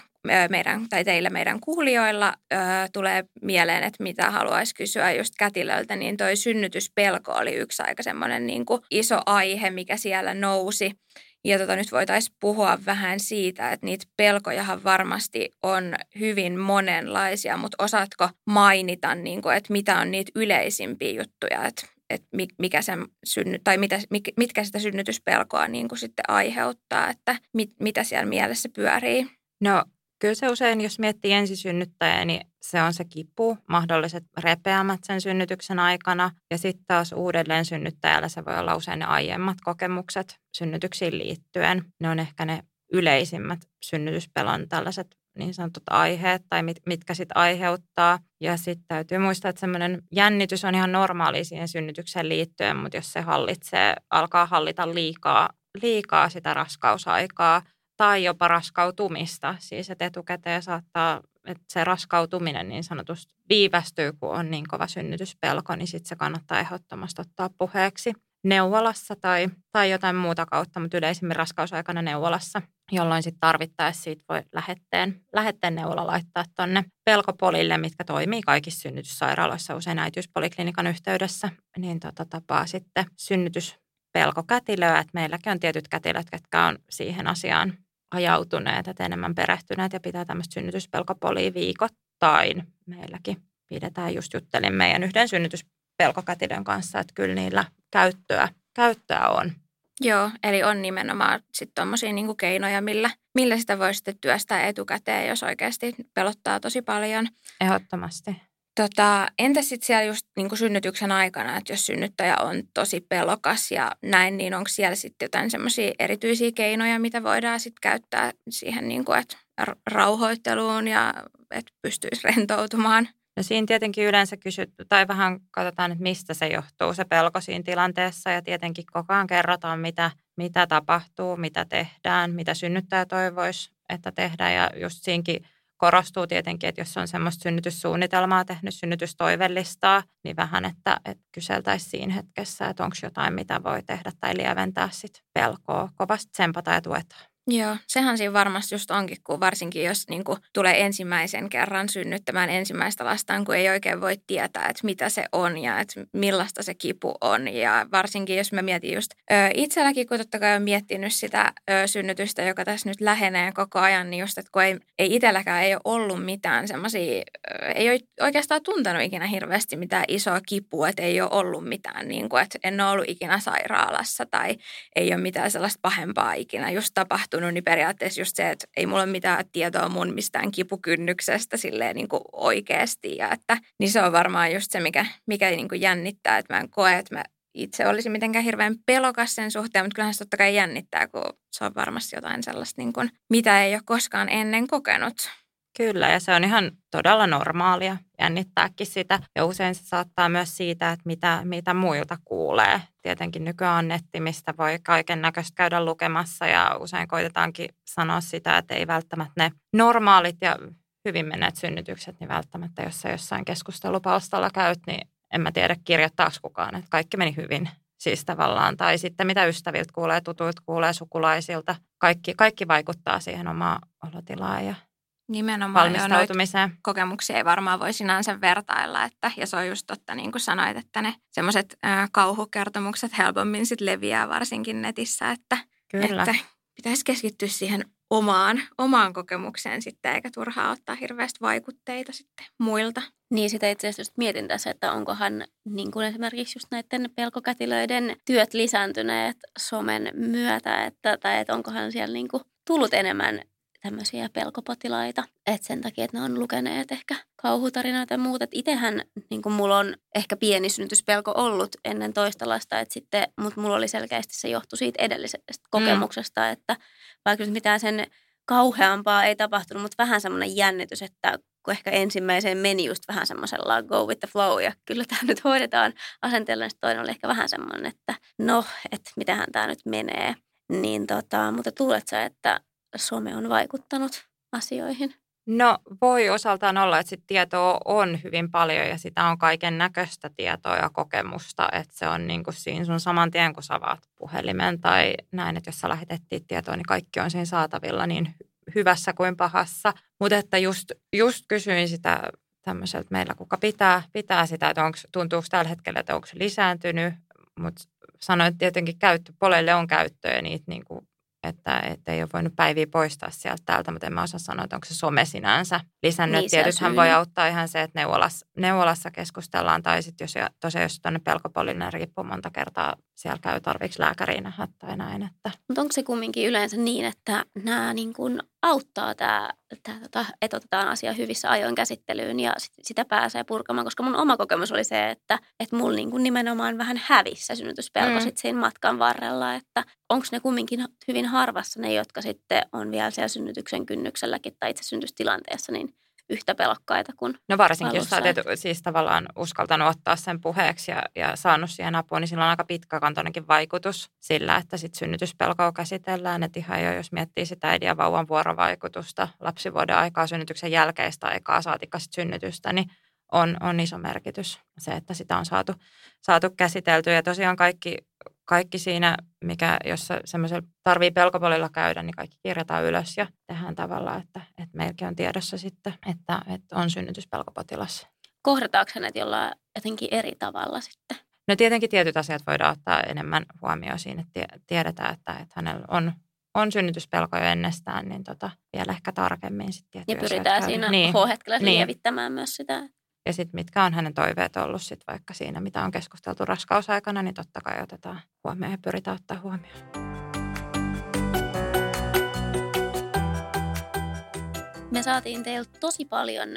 meidän, tai teillä meidän kuulijoilla tulee mieleen, että mitä haluaisi kysyä just kätilöltä, niin toi synnytyspelko oli yksi aika semmoinen niin iso aihe, mikä siellä nousi. Ja tota, nyt voitaisiin puhua vähän siitä, että niitä pelkojahan varmasti on hyvin monenlaisia, mutta osaatko mainita, niin kuin, että mitä on niitä yleisimpiä juttuja, että, että mikä sen synny, tai mitä, mitkä sitä synnytyspelkoa niin kuin sitten aiheuttaa, että mit, mitä siellä mielessä pyörii? No Kyllä se usein, jos miettii ensisynnyttäjää, niin se on se kipu, mahdolliset repeämät sen synnytyksen aikana. Ja sitten taas uudelleen synnyttäjällä se voi olla usein ne aiemmat kokemukset synnytyksiin liittyen. Ne on ehkä ne yleisimmät synnytyspelon tällaiset niin sanotut aiheet tai mit, mitkä sitten aiheuttaa. Ja sitten täytyy muistaa, että semmoinen jännitys on ihan normaali siihen synnytykseen liittyen, mutta jos se hallitsee, alkaa hallita liikaa, liikaa sitä raskausaikaa, tai jopa raskautumista. Siis että etukäteen saattaa, että se raskautuminen niin sanotusti viivästyy, kun on niin kova synnytyspelko, niin sitten se kannattaa ehdottomasti ottaa puheeksi neuvolassa tai, tai jotain muuta kautta, mutta yleisimmin raskausaikana neuvolassa, jolloin sitten tarvittaessa siitä voi lähetteen, lähetteen neuvola laittaa tuonne pelkopolille, mitkä toimii kaikissa synnytyssairaaloissa, usein äitiyspoliklinikan yhteydessä, niin tota tapaa sitten synnytys pelkokätilöä, että meilläkin on tietyt kätilöt, jotka on siihen asiaan ajautuneet, että enemmän perehtyneet ja pitää tämmöistä synnytyspelkopolia viikoittain. Meilläkin pidetään, just juttelin meidän yhden synnytyspelkokätilön kanssa, että kyllä niillä käyttöä, käyttöä on. Joo, eli on nimenomaan sitten tuommoisia niinku keinoja, millä, millä sitä voi sitten työstää etukäteen, jos oikeasti pelottaa tosi paljon. Ehdottomasti. Tota, entä sitten siellä just niin kuin synnytyksen aikana, että jos synnyttäjä on tosi pelokas ja näin, niin onko siellä sitten jotain semmoisia erityisiä keinoja, mitä voidaan sitten käyttää siihen, niin kuin, että rauhoitteluun ja että pystyisi rentoutumaan? No siinä tietenkin yleensä kysyt, tai vähän katsotaan, että mistä se johtuu se pelko siinä tilanteessa ja tietenkin koko ajan kerrotaan, mitä, mitä tapahtuu, mitä tehdään, mitä synnyttäjä toivoisi, että tehdään ja just siinkin korostuu tietenkin, että jos on semmoista synnytyssuunnitelmaa tehnyt, synnytystoivellistaa, niin vähän, että, että kyseltäisiin siinä hetkessä, että onko jotain, mitä voi tehdä tai lieventää sit pelkoa. Kovasti tsempata ja tuetaan. Joo, sehän siinä varmasti just onkin, kun varsinkin jos niin kuin, tulee ensimmäisen kerran synnyttämään ensimmäistä lastaan, kun ei oikein voi tietää, että mitä se on ja että millaista se kipu on. Ja varsinkin jos mä mietin just ö, itselläkin, kun totta kai olen miettinyt sitä ö, synnytystä, joka tässä nyt lähenee koko ajan, niin just, että kun ei, ei itselläkään ei ole ollut mitään semmoisia, ei ole oikeastaan tuntenut ikinä hirveästi mitään isoa kipua, että ei ole ollut mitään, niin kuin, että en ole ollut ikinä sairaalassa tai ei ole mitään sellaista pahempaa ikinä just tapahtunut tapahtunut, niin periaatteessa just se, että ei mulla ole mitään tietoa mun mistään kipukynnyksestä silleen niin kuin oikeasti. Ja että, niin se on varmaan just se, mikä, mikä niin kuin jännittää, että mä en koe, että mä itse olisin mitenkään hirveän pelokas sen suhteen, mutta kyllähän se totta kai jännittää, kun se on varmasti jotain sellaista, niin kuin, mitä ei ole koskaan ennen kokenut. Kyllä, ja se on ihan todella normaalia jännittääkin sitä. Ja usein se saattaa myös siitä, että mitä, mitä muilta kuulee. Tietenkin nykyään on netti, mistä voi kaiken näköistä käydä lukemassa ja usein koitetaankin sanoa sitä, että ei välttämättä ne normaalit ja hyvin menneet synnytykset, niin välttämättä jos sä jossain keskustelupalstalla käyt, niin en mä tiedä kirjoittaako kukaan, että kaikki meni hyvin siis tavallaan. Tai sitten mitä ystäviltä kuulee, tutuilta kuulee, sukulaisilta. Kaikki, kaikki vaikuttaa siihen omaan olotilaan ja Nimenomaan valmistautumiseen. kokemuksia ei varmaan voi sinänsä vertailla. Että, ja se on just totta, niin kuin sanoit, että ne semmoiset kauhukertomukset helpommin sit leviää varsinkin netissä. Että, Kyllä. että pitäisi keskittyä siihen omaan, omaan kokemukseen sitten, eikä turhaa ottaa hirveästi vaikutteita sitten muilta. Niin sitä itse asiassa just mietin tässä, että onkohan niin kuin esimerkiksi just näiden pelkokätilöiden työt lisääntyneet somen myötä, että, tai että onkohan siellä niin kuin tullut enemmän tämmöisiä pelkopotilaita. Että sen takia, että ne on lukeneet ehkä kauhutarinoita ja muuta. Että itsehän niin mulla on ehkä pieni synnytyspelko ollut ennen toista lasta, että sitten, mutta mulla oli selkeästi se johtu siitä edellisestä mm. kokemuksesta, mm. että vaikka nyt mitään sen kauheampaa ei tapahtunut, mutta vähän semmoinen jännitys, että kun ehkä ensimmäiseen meni just vähän semmoisella go with the flow ja kyllä tämä nyt hoidetaan asenteella, niin toinen oli ehkä vähän semmoinen, että no, että mitähän tämä nyt menee. Niin tota, mutta tuulet sä, että some on vaikuttanut asioihin? No voi osaltaan olla, että sit tietoa on hyvin paljon ja sitä on kaiken näköistä tietoa ja kokemusta, että se on niin kuin siinä sun saman tien, kun sä avaat puhelimen tai näin, että jos sä lähetettiin tietoa, niin kaikki on siinä saatavilla niin hyvässä kuin pahassa. Mutta että just, just kysyin sitä tämmöiseltä meillä, kuka pitää, pitää sitä, että onko, tuntuuko tällä hetkellä, että onko se lisääntynyt, mutta sanoin, että tietenkin käyttö, polelle on käyttöä ja niitä niin kuin että, että ei ole voinut päiviä poistaa sieltä täältä, mutta en mä osaa sanoa, että onko se some sinänsä lisännyt. Niin, Tietystihän voi auttaa ihan se, että neuvolassa, neuvolassa keskustellaan, tai sitten jos tosiaan jos tuonne pelkopolille riippuu monta kertaa, siellä käy tarviksi lääkäriin nähdä tai näin. Että. Mutta onko se kumminkin yleensä niin, että nämä niin kun auttaa tämä, tämä tota, että otetaan asia hyvissä ajoin käsittelyyn ja sit, sitä pääsee purkamaan, koska mun oma kokemus oli se, että, että mulla niin kun nimenomaan vähän hävisi se synnytyspelko mm. sit siinä matkan varrella, että onko ne kumminkin hyvin harvassa ne, jotka sitten on vielä siellä synnytyksen kynnykselläkin tai itse synnytystilanteessa, niin yhtä pelokkaita kuin No varsinkin, alussa. jos sä olet siis tavallaan uskaltanut ottaa sen puheeksi ja, ja saanut siihen apua, niin sillä on aika pitkäkantoinenkin vaikutus sillä, että sit synnytyspelkoa käsitellään. Että ihan jo, jos miettii sitä äidin ja vauvan vuorovaikutusta lapsivuoden aikaa, synnytyksen jälkeistä aikaa, saatikka synnytystä, niin on, on iso merkitys se, että sitä on saatu, saatu käsiteltyä. Ja tosiaan kaikki kaikki siinä, mikä, jos semmoisella tarvii pelkopolilla käydä, niin kaikki kirjataan ylös ja tehdään tavalla, että, että meilläkin on tiedossa sitten, että, että on synnytyspelkopotilas. Kohdataanko hänet jollain jotenkin eri tavalla sitten? No tietenkin tietyt asiat voidaan ottaa enemmän huomioon siinä, että tiedetään, että, että hänellä on, on synnytyspelko jo ennestään, niin tota, vielä ehkä tarkemmin sitten Ja pyritään siinä niin. H-hetkellä niin. lievittämään myös sitä. Ja sitten mitkä on hänen toiveet ollut sit vaikka siinä, mitä on keskusteltu raskausaikana, niin totta kai otetaan huomioon ja pyritään ottaa huomioon. Me saatiin teiltä tosi paljon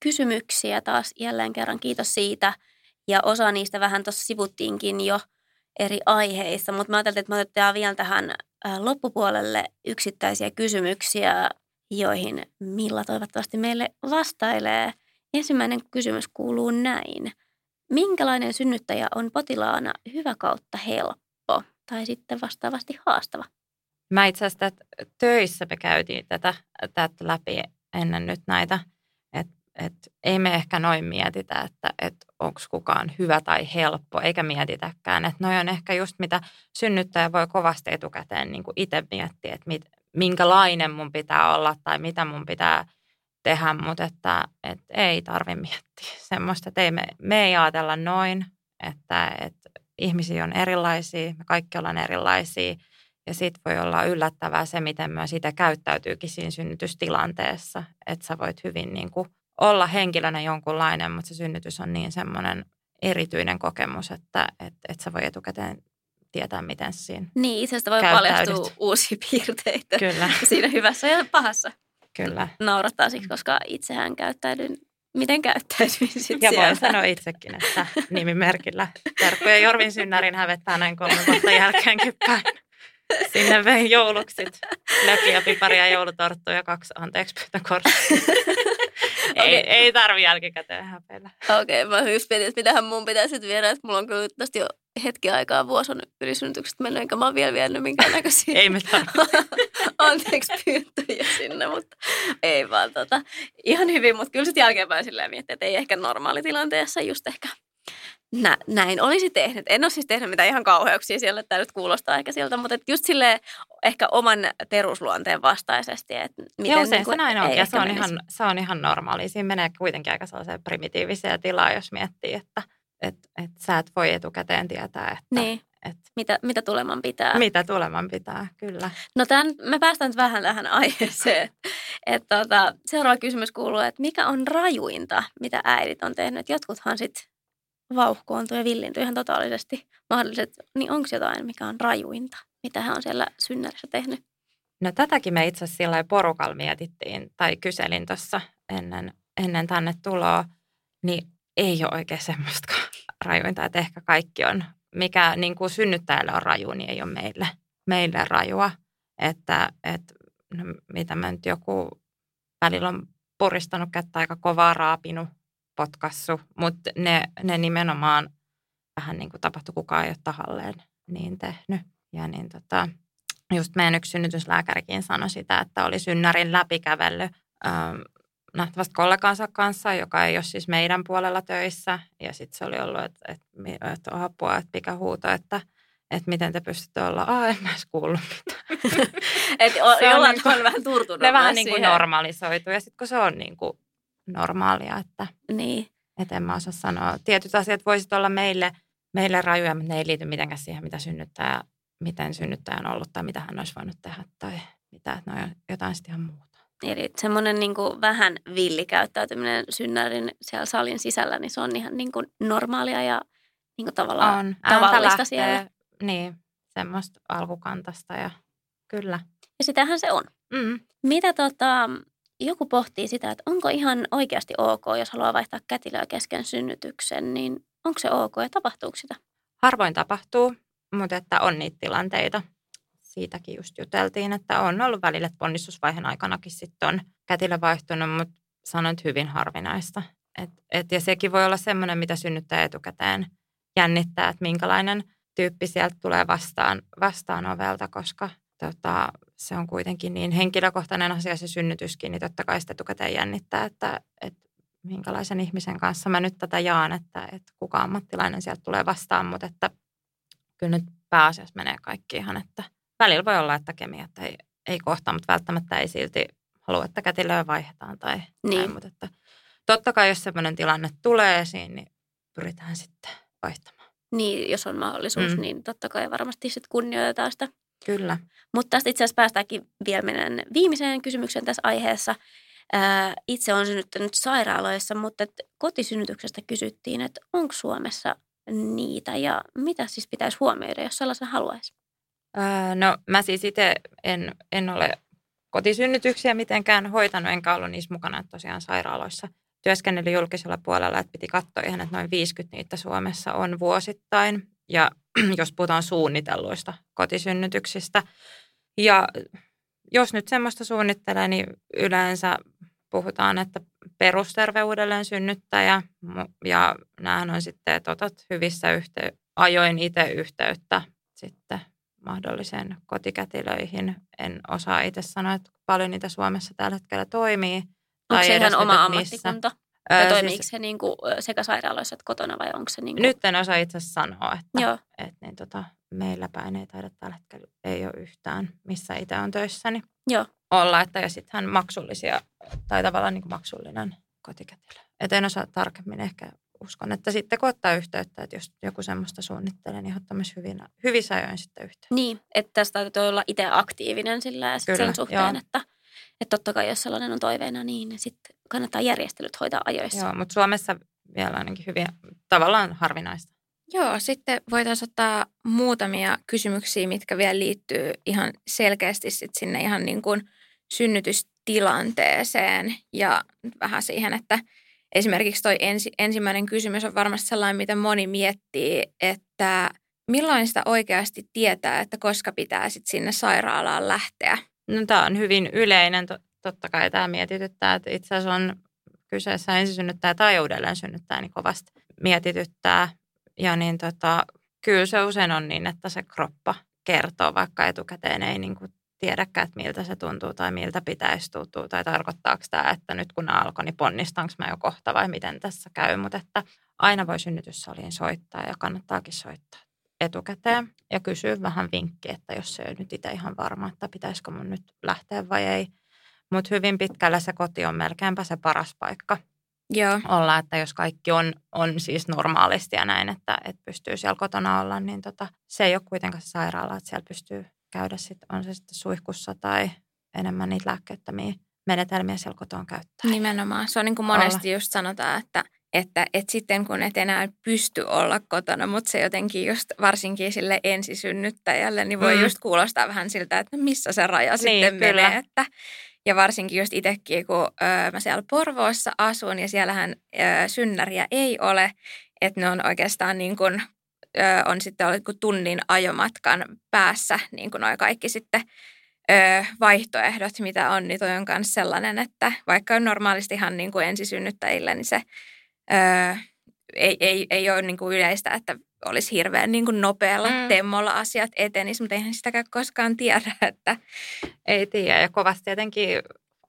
kysymyksiä taas jälleen kerran. Kiitos siitä. Ja osa niistä vähän tuossa sivuttiinkin jo eri aiheissa, mutta mä ajattelin, että me otetaan vielä tähän loppupuolelle yksittäisiä kysymyksiä, joihin Milla toivottavasti meille vastailee – Ensimmäinen kysymys kuuluu näin. Minkälainen synnyttäjä on potilaana hyvä kautta helppo tai sitten vastaavasti haastava? Mä itse asiassa töissä me käytiin tätä, tätä läpi ennen nyt näitä, että et ei me ehkä noin mietitä, että et onko kukaan hyvä tai helppo, eikä mietitäkään. Että noin on ehkä just mitä synnyttäjä voi kovasti etukäteen niin itse miettiä, että mit, minkälainen mun pitää olla tai mitä mun pitää tehdä, mutta että, että ei tarvi miettiä semmoista, että ei me, me ei ajatella noin, että, että ihmisiä on erilaisia, me kaikki ollaan erilaisia ja sitten voi olla yllättävää se, miten myös sitä käyttäytyykin siinä synnytystilanteessa, että sä voit hyvin niin kuin olla henkilönä jonkunlainen, mutta se synnytys on niin semmoinen erityinen kokemus, että et, et sä voi etukäteen tietää, miten siinä Niin, itse voi paljastua uusia [laughs] piirteitä Kyllä. siinä hyvässä ja pahassa. Kyllä. naurattaa siksi, koska itsehän käyttäydyn miten käyttäydyin sitten Ja voin sanoa itsekin, että nimimerkillä Terkku ja Jorvin synnärin hävettää näin kolme vuotta jälkeenkin päin. Sinne vein jouluksit. Lökiä, piparia, joulutorttuja ja kaksi anteeksi pyytäkorttia. [laughs] ei, Okei. ei tarvi jälkikäteen häpeillä. Okei, mä just mietin, että mitähän mun pitäisi viedä, että mulla on kyllä tästä jo hetki aikaa, vuosi on ylisynnytykset mennyt, enkä mä oon vielä vienyt minkäännäköisiä [laughs] Ei me [laughs] anteeksi pyyntöjä sinne, mutta ei vaan tota, ihan hyvin, mutta kyllä sitten jälkeenpäin silleen miettiä, että ei ehkä normaalitilanteessa just ehkä nä, näin olisi tehnyt. En ole siis tehnyt mitään ihan kauheuksia siellä, että tämä nyt kuulostaa ehkä siltä, mutta just silleen ehkä oman perusluonteen vastaisesti. Että miten Joo, usein niinku, se näin on. Ja se on, menisi. ihan, se on ihan normaali. Siinä menee kuitenkin aika sellaiseen primitiiviseen tilaan, jos miettii, että et, et sä et voi etukäteen tietää, että Niin, et, mitä, mitä tuleman pitää. mitä tuleman pitää. Kyllä. No tämän, me päästään nyt vähän tähän aiheeseen. [laughs] Että tota, seuraava kysymys kuuluu, että mikä on rajuinta, mitä äidit on tehnyt? Jotkuthan sitten vauhkoontuu ja villintyy ihan totaalisesti mahdolliset. Niin onko jotain, mikä on rajuinta, mitä hän on siellä synnärissä tehnyt? No tätäkin me itse asiassa porukalla mietittiin tai kyselin tuossa ennen, ennen tänne tuloa, niin ei ole oikein semmoista rajuinta, että ehkä kaikki on, mikä niin kuin synnyttäjälle on raju, niin ei ole meille, meille rajua. Että, että no, mitä mä nyt joku välillä on puristanut kättä aika kovaa raapinut, potkassu, mutta ne, ne nimenomaan vähän niin kuin tapahtui, kukaan ei ole tahalleen niin tehnyt. Ja niin tota, just meidän yksi synnytyslääkärikin sanoi sitä, että oli synnärin läpikävellyt ähm, nähtävästi kollegansa kanssa, joka ei ole siis meidän puolella töissä. Ja sitten se oli ollut, että, että, että on apua, että mikä huuto, että, että miten te pystytte olla, aa en mä edes kuullut mitään. [laughs] [laughs] Että Se on jollain niinku- tavalla vähän turtunut. Ne vähän niin kuin normalisoitu ja sitten kun se on niin kuin normaalia, että Niin. et en mä osaa sanoa. Tietyt asiat voisit olla meille, meille rajuja, mutta ne ei liity mitenkään siihen, mitä synnyttäjä, miten synnyttäjä on ollut tai mitä hän olisi voinut tehdä tai mitä, että ne on jotain sitten ihan muuta. Eli semmoinen niin kuin vähän villikäyttäytyminen synnärin siellä salin sisällä, niin se on ihan niin kuin normaalia ja niin kuin tavallaan On. tavallista lähtee, siellä. Niin, semmoista alkukantasta ja kyllä. Ja sitähän se on. Mm. Mitä tota, joku pohtii sitä, että onko ihan oikeasti ok, jos haluaa vaihtaa kätilöä kesken synnytyksen, niin onko se ok ja tapahtuuko sitä? Harvoin tapahtuu, mutta että on niitä tilanteita. Siitäkin just juteltiin, että on ollut välillä, että ponnistusvaiheen aikanakin sitten on kätilö vaihtunut, mutta sanoit hyvin harvinaista. Et, et, ja sekin voi olla semmoinen, mitä synnyttää etukäteen jännittää, että minkälainen tyyppi sieltä tulee vastaan, vastaan ovelta, koska tota, se on kuitenkin niin henkilökohtainen asia se synnytyskin, niin totta kai sitä etukäteen jännittää, että, että minkälaisen ihmisen kanssa mä nyt tätä jaan, että, että kuka ammattilainen sieltä tulee vastaan, mutta että kyllä nyt pääasiassa menee kaikki ihan, että välillä voi olla, että kemiat ei, ei kohtaa, mutta välttämättä ei silti halua, että kätilöä vaihdetaan tai Niin. näin, mutta että totta kai jos sellainen tilanne tulee esiin, niin pyritään sitten vaihtamaan. Niin, jos on mahdollisuus, mm. Niin totta kai varmasti sitten kunnioitetaan sitä. Kyllä. Mutta tästä itse asiassa päästäänkin vielä meidän viimeiseen kysymykseen tässä aiheessa. Ää, itse olen synnyttänyt sairaaloissa, mutta kotisynnytyksestä kysyttiin, että onko Suomessa niitä ja mitä siis pitäisi huomioida, jos sellaisen haluaisi? Öö, no mä siis itse en, en ole kotisynnytyksiä mitenkään hoitanut, enkä ollut niissä mukana, tosiaan sairaaloissa työskennellyt julkisella puolella, että piti katsoa ihan, että noin 50 niitä Suomessa on vuosittain. Ja [clears throat] jos puhutaan suunnitelluista kotisynnytyksistä. Ja jos nyt semmoista suunnittelee, niin yleensä puhutaan, että perusterveydelleen synnyttäjä. Ja näähän on sitten, että otat hyvissä yhtey- ajoin itse yhteyttä sitten mahdolliseen kotikätilöihin. En osaa itse sanoa, että paljon niitä Suomessa tällä hetkellä toimii. Onko se edes ihan oma missä. ammattikunta? Öö, Ja siis toimiiko se niin kuin sekä sairaaloissa että kotona vai onko se niin kuin... Nyt en osaa itse sanoa, että, Joo. että niin tota, meillä päin ei taida tällä hetkellä ei ole yhtään, missä itse on töissäni Joo. olla. Että, ja sittenhän maksullisia, tai tavallaan niin kuin maksullinen kotikätilö. Et en osaa tarkemmin ehkä uskon, että sitten kun ottaa yhteyttä, että jos joku semmoista suunnittelee, niin ottaa myös hyvin, hyvissä ajoin sitten yhteyttä. Niin, että tästä täytyy olla itse aktiivinen sillä ja Kyllä, sen suhteen, joo. että, että totta kai jos sellainen on toiveena, niin sitten kannattaa järjestelyt hoitaa ajoissa. Joo, mutta Suomessa vielä ainakin hyvin tavallaan harvinaista. Joo, sitten voitaisiin ottaa muutamia kysymyksiä, mitkä vielä liittyy ihan selkeästi sit sinne ihan niin kuin synnytystilanteeseen ja vähän siihen, että esimerkiksi toi ensi, ensimmäinen kysymys on varmasti sellainen, mitä moni miettii, että milloin sitä oikeasti tietää, että koska pitää sit sinne sairaalaan lähteä? No, tämä on hyvin yleinen. Totta kai tämä mietityttää, että itse asiassa on kyseessä ensisynnyttäjä tai uudelleen synnyttäjä, niin kovasti mietityttää. Ja niin tota, kyllä se usein on niin, että se kroppa kertoo, vaikka etukäteen ei niin kuin tiedäkään, että miltä se tuntuu tai miltä pitäisi tuntua tai tarkoittaako tämä, että nyt kun alkoi, niin ponnistanko mä jo kohta vai miten tässä käy. Mutta että aina voi synnytyssaliin soittaa ja kannattaakin soittaa etukäteen ja kysyä vähän vinkkiä, että jos se ei nyt itse ihan varma, että pitäisikö mun nyt lähteä vai ei. Mutta hyvin pitkällä se koti on melkeinpä se paras paikka Joo. olla, että jos kaikki on, on siis normaalisti ja näin, että, että pystyy siellä kotona olla, niin tota, se ei ole kuitenkaan se sairaala, että siellä pystyy käydä sit, on se sitten suihkussa tai enemmän niitä lääkkeettömiä menetelmiä siellä kotona käyttää. Nimenomaan. Se on niin kuin monesti olla. just sanotaan, että, että, että sitten kun et enää pysty olla kotona, mutta se jotenkin just varsinkin sille ensisynnyttäjälle, niin voi mm. just kuulostaa vähän siltä, että no missä se raja niin, sitten kyllä. menee. Että, ja varsinkin just itsekin, kun ö, mä siellä Porvoossa asun ja siellähän ö, synnäriä ei ole, että ne on oikeastaan niin kuin, ö, on sitten ollut tunnin ajomatkan päässä niin kuin noi kaikki sitten ö, vaihtoehdot, mitä on, niin toi on myös sellainen, että vaikka on normaalisti ihan niin kuin ensisynnyttäjille, niin se ö, ei, ei, ei ole niin kuin yleistä, että olisi hirveän niin kuin nopealla mm. temmolla asiat etenisi, mutta eihän sitäkään koskaan tiedä. [laughs] Että... Ei tiedä ja kovasti tietenkin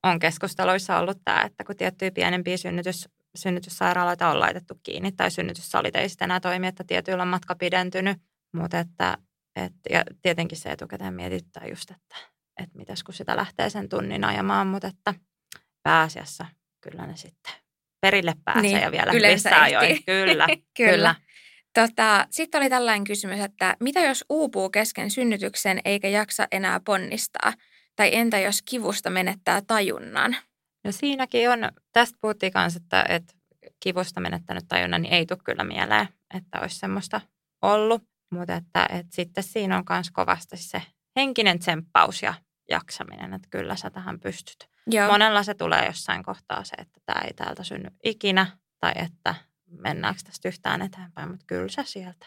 on keskusteluissa ollut tämä, että kun tiettyjä pienempiä synnytys, synnytyssairaaloita on laitettu kiinni tai synnytyssalit ei sitten enää toimi, että tietyillä on matka pidentynyt, mutta että, et, ja tietenkin se etukäteen mietittää just, että, että mitäs kun sitä lähtee sen tunnin ajamaan, mutta että pääasiassa kyllä ne sitten perille pääsee niin, ja vielä yleensä ajoin. [laughs] Kyllä, [laughs] kyllä. kyllä. Tota, Sitten oli tällainen kysymys, että mitä jos uupuu kesken synnytyksen eikä jaksa enää ponnistaa? Tai entä jos kivusta menettää tajunnan? No siinäkin on, tästä puhuttiin kanssa, että, että kivusta menettänyt tajunnan niin ei tule kyllä mieleen, että olisi semmoista ollut. Mutta että, että sitten siinä on myös kovasti se henkinen tsemppaus ja jaksaminen, että kyllä sä tähän pystyt. Joo. Monella se tulee jossain kohtaa se, että tämä ei täältä synny ikinä tai että mennäänkö tästä yhtään eteenpäin, mutta kyllä se sieltä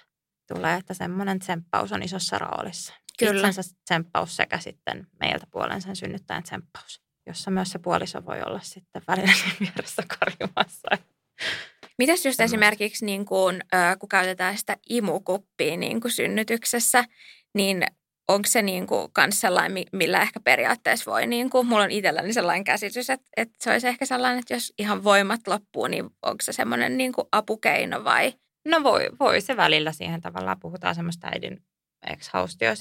tulee, että semmoinen tsemppaus on isossa roolissa. Kyllä. Itsensä tsemppaus sekä sitten meiltä puolen sen synnyttäjän tsemppaus, jossa myös se puoliso voi olla sitten välillä [laughs] vieressä karjumassa. Mitäs just esimerkiksi niin kuin, kun käytetään sitä imukuppia niin kuin synnytyksessä, niin onko se niin kuin kans sellainen, millä ehkä periaatteessa voi, niin kuin, mulla on itselläni sellainen käsitys, että, että se olisi ehkä sellainen, että jos ihan voimat loppuu, niin onko se semmoinen niin kuin apukeino vai? No voi, voi se välillä siihen tavallaan, puhutaan semmoista äidin ex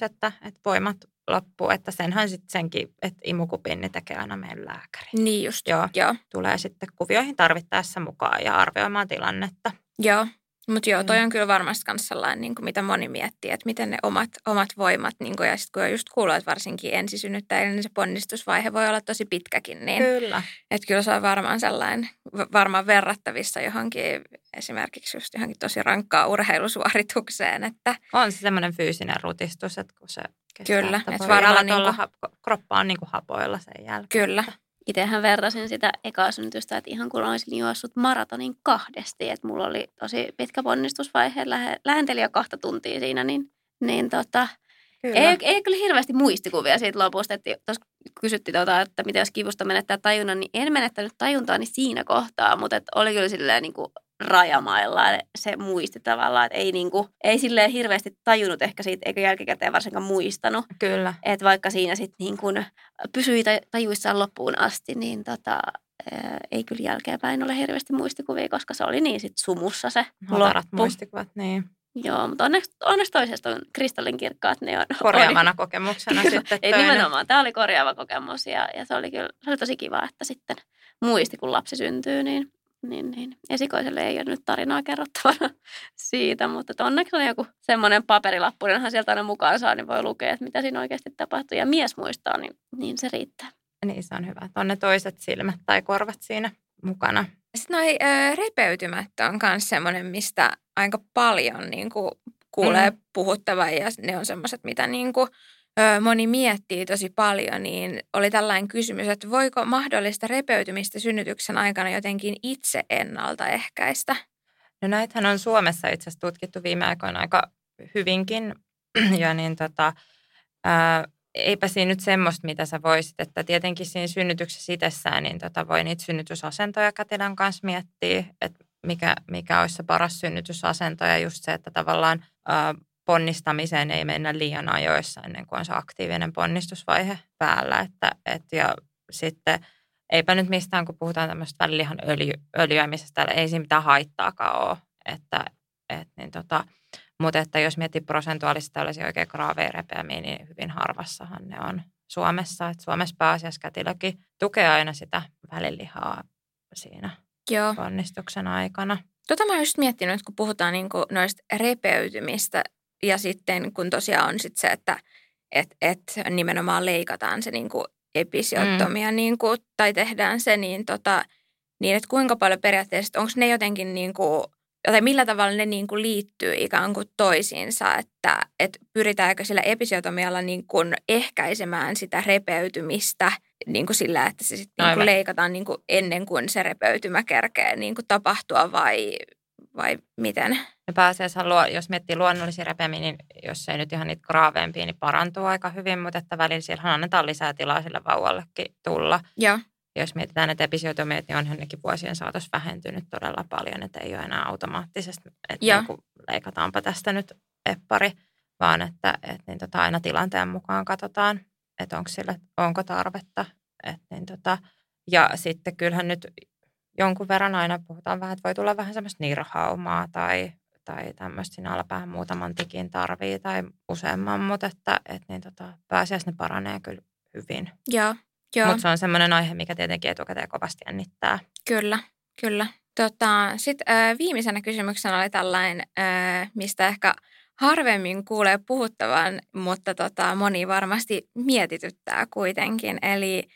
että, että voimat loppuu, että senhän sitten senkin, että imukupin niin tekee aina meidän lääkäri. Niin just, joo. joo. Tulee sitten kuvioihin tarvittaessa mukaan ja arvioimaan tilannetta. Joo. Mutta joo, toi mm. on kyllä varmasti myös sellainen, niin kuin mitä moni miettii, että miten ne omat, omat voimat, niin kuin, ja sitten kun just kuuluu, että varsinkin ensisynnyttäjille, niin se ponnistusvaihe voi olla tosi pitkäkin. Niin, kyllä. Että kyllä se on varmaan sellainen, varmaan verrattavissa johonkin esimerkiksi just johonkin tosi rankkaa urheilusuoritukseen. Että... On se semmoinen fyysinen rutistus, että kun se kestää, Kyllä, että, varmaan niin kuin... kroppa on niin kuin hapoilla sen jälkeen. Kyllä. Että itsehän vertasin sitä ekaa synnytystä, että ihan kun olisin juossut maratonin kahdesti, että mulla oli tosi pitkä ponnistusvaihe, lähe, lähenteli jo kahta tuntia siinä, niin, niin tota, ei, ei kyllä hirveästi muistikuvia siitä lopusta, että tuossa kysyttiin, tuota, että mitä jos kivusta menettää tajunnan, niin en menettänyt tajuntaa niin siinä kohtaa, mutta että oli kyllä silleen niin kuin rajamailla se muisti tavallaan, että ei, niinku, ei silleen hirveästi tajunnut ehkä siitä, eikä jälkikäteen varsinkaan muistanut. Kyllä. Että vaikka siinä sitten niinku pysyi tajuissaan loppuun asti, niin tota, ei kyllä jälkeenpäin ole hirveästi muistikuvia, koska se oli niin sitten sumussa se Hatarat loppu. muistikuvat, niin. Joo, mutta onneksi, onneksi toisesta on kristallinkirkkaat. Ne on, Korjaavana oli, [laughs] kokemuksena kyllä, sitten. Ei nimenomaan, tämä oli korjaava kokemus ja, ja se oli kyllä se oli tosi kiva, että sitten muisti, kun lapsi syntyy, niin niin, niin. Esikoiselle ei ole nyt tarinaa kerrottavana [laughs] siitä, mutta onneksi on joku semmoinen paperilappu, jonhan sieltä aina mukaan saa, niin voi lukea, että mitä siinä oikeasti tapahtuu. Ja mies muistaa, niin, niin se riittää. Niin, se on hyvä, että on ne toiset silmät tai korvat siinä mukana. Sitten noi ö, repeytymät on myös semmoinen, mistä aika paljon niin kuin, kuulee mm. puhuttavan ja ne on semmoiset, mitä niin kuin, moni miettii tosi paljon, niin oli tällainen kysymys, että voiko mahdollista repeytymistä synnytyksen aikana jotenkin itse ennaltaehkäistä? No näitähän on Suomessa itse asiassa tutkittu viime aikoina aika hyvinkin. [clears throat] Ja niin tota, ää, eipä siinä nyt semmoista, mitä sä voisit, että tietenkin siinä synnytyksessä itsessään, niin tota voi niitä synnytysasentoja kätilön kanssa miettiä, että mikä, mikä olisi se paras synnytysasento ja just se, että tavallaan ää, ponnistamiseen ei mennä liian ajoissa ennen kuin on se aktiivinen ponnistusvaihe päällä. Että, et, ja sitten eipä nyt mistään, kun puhutaan tämmöistä välilihan öljy, öljyämisestä, ei siinä mitään haittaakaan ole. Että, et, niin tota, mutta että jos miettii prosentuaalisesti tällaisia oikein graaveja repeämiä, niin hyvin harvassahan ne on Suomessa. Et Suomessa pääasiassa kätilökin tukee aina sitä välilihaa siinä Joo. ponnistuksen aikana. Tota mä oon just miettinyt, kun puhutaan niinku noista repeytymistä ja sitten kun tosiaan on sit se, että et, et nimenomaan leikataan se niinku episiottomia mm. niinku, tai tehdään se, niin, tota, niin että kuinka paljon periaatteessa, onko ne jotenkin niinku, tai millä tavalla ne niin kuin liittyy ikään kuin toisiinsa, että, että pyritäänkö sillä episiotomialla niin kuin ehkäisemään sitä repeytymistä niin kuin sillä, että se sitten niin kuin leikataan niin kuin ennen kuin se repeytymä kerkee niin kuin tapahtua vai, vai miten? Ja pääasiassa luo, jos miettii luonnollisia repemiä, niin jos ei nyt ihan niitä graaveempia, niin parantuu aika hyvin, mutta että välillä siellä annetaan lisää tilaa sille vauvallekin tulla. Joo. Ja jos mietitään näitä episiotomiat, niin onhan nekin vuosien saatossa vähentynyt todella paljon, että ei ole enää automaattisesti, että niin leikataanpa tästä nyt eppari, vaan että, että niin tota, aina tilanteen mukaan katsotaan, että onko, sille, onko tarvetta. Että niin tota, ja sitten kyllähän nyt jonkun verran aina puhutaan vähän, että voi tulla vähän semmoista nirhaumaa tai, tai tämmöistä siinä alapäähän muutaman tikin tarvii tai useamman, mutta että, että niin tota, pääasiassa ne paranee kyllä hyvin. Joo. Mutta se on semmoinen aihe, mikä tietenkin etukäteen kovasti jännittää. Kyllä, kyllä. Tota, Sitten äh, viimeisenä kysymyksenä oli tällainen, äh, mistä ehkä harvemmin kuulee puhuttavan, mutta tota, moni varmasti mietityttää kuitenkin. Eli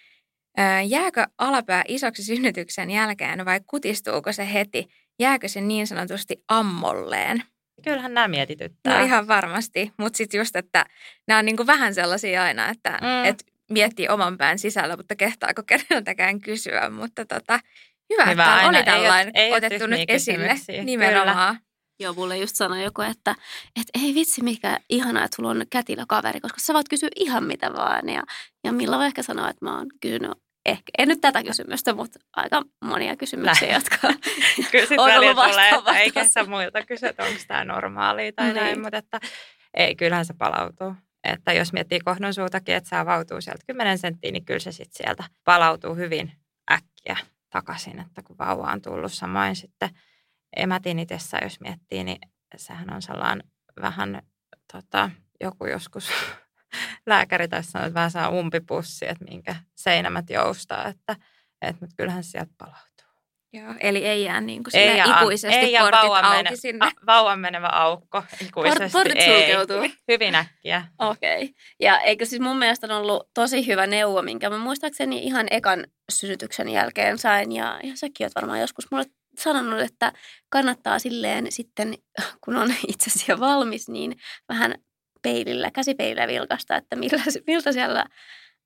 jääkö alapää isoksi synnytyksen jälkeen vai kutistuuko se heti? Jääkö se niin sanotusti ammolleen? Kyllähän nämä mietityttää. No ihan varmasti, mutta sitten just, että nämä on niinku vähän sellaisia aina, että mm. et miettii oman pään sisällä, mutta kehtaako [laughs] keneltäkään kysyä. Mutta tota, hyvä, hyvä että oli tällainen ei, ei otettu nyt esille nimenomaan. Kyllä. Joo, mulle just sanoi joku, että, että ei vitsi mikä ihanaa, että sulla on kätilö kaveri, koska sä voit kysyä ihan mitä vaan. Ja, ja Milla voi ehkä sanoa, että mä oon kysynyt ehkä, en nyt tätä kysymystä, mutta aika monia kysymyksiä, Läh. jotka [laughs] Kyllä sitten välillä tulee, että ei kestä muilta kysyä, että onko tämä normaalia tai niin. näin, mutta että ei, kyllähän se palautuu. Että jos miettii kohdon suutakin, että se avautuu sieltä 10 senttiä, niin kyllä se sitten sieltä palautuu hyvin äkkiä takaisin, että kun vauva on tullut. Samoin sitten emätinitessä, jos miettii, niin sehän on sellainen vähän tota, joku joskus [laughs] lääkäri tässä sanoo, että vähän saa umpipussi, että minkä seinämät joustaa, että, että mutta kyllähän sieltä palautuu. Joo, eli ei jää niin kuin ei jää, ikuisesti ei jää portit vauvan auki mene, sinne. A, vauvan menevä aukko ikuisesti. Port, portit sulkeutuu. Hyvin äkkiä. Okei. Okay. Ja eikö siis mun mielestä on ollut tosi hyvä neuvo, minkä mä muistaakseni ihan ekan synnytyksen jälkeen sain. Ja, ja säkin oot varmaan joskus mulle sanonut, että kannattaa silleen sitten, kun on [laughs] itse asiassa valmis, niin vähän peilillä, käsipeilillä vilkasta, että miltä, miltä siellä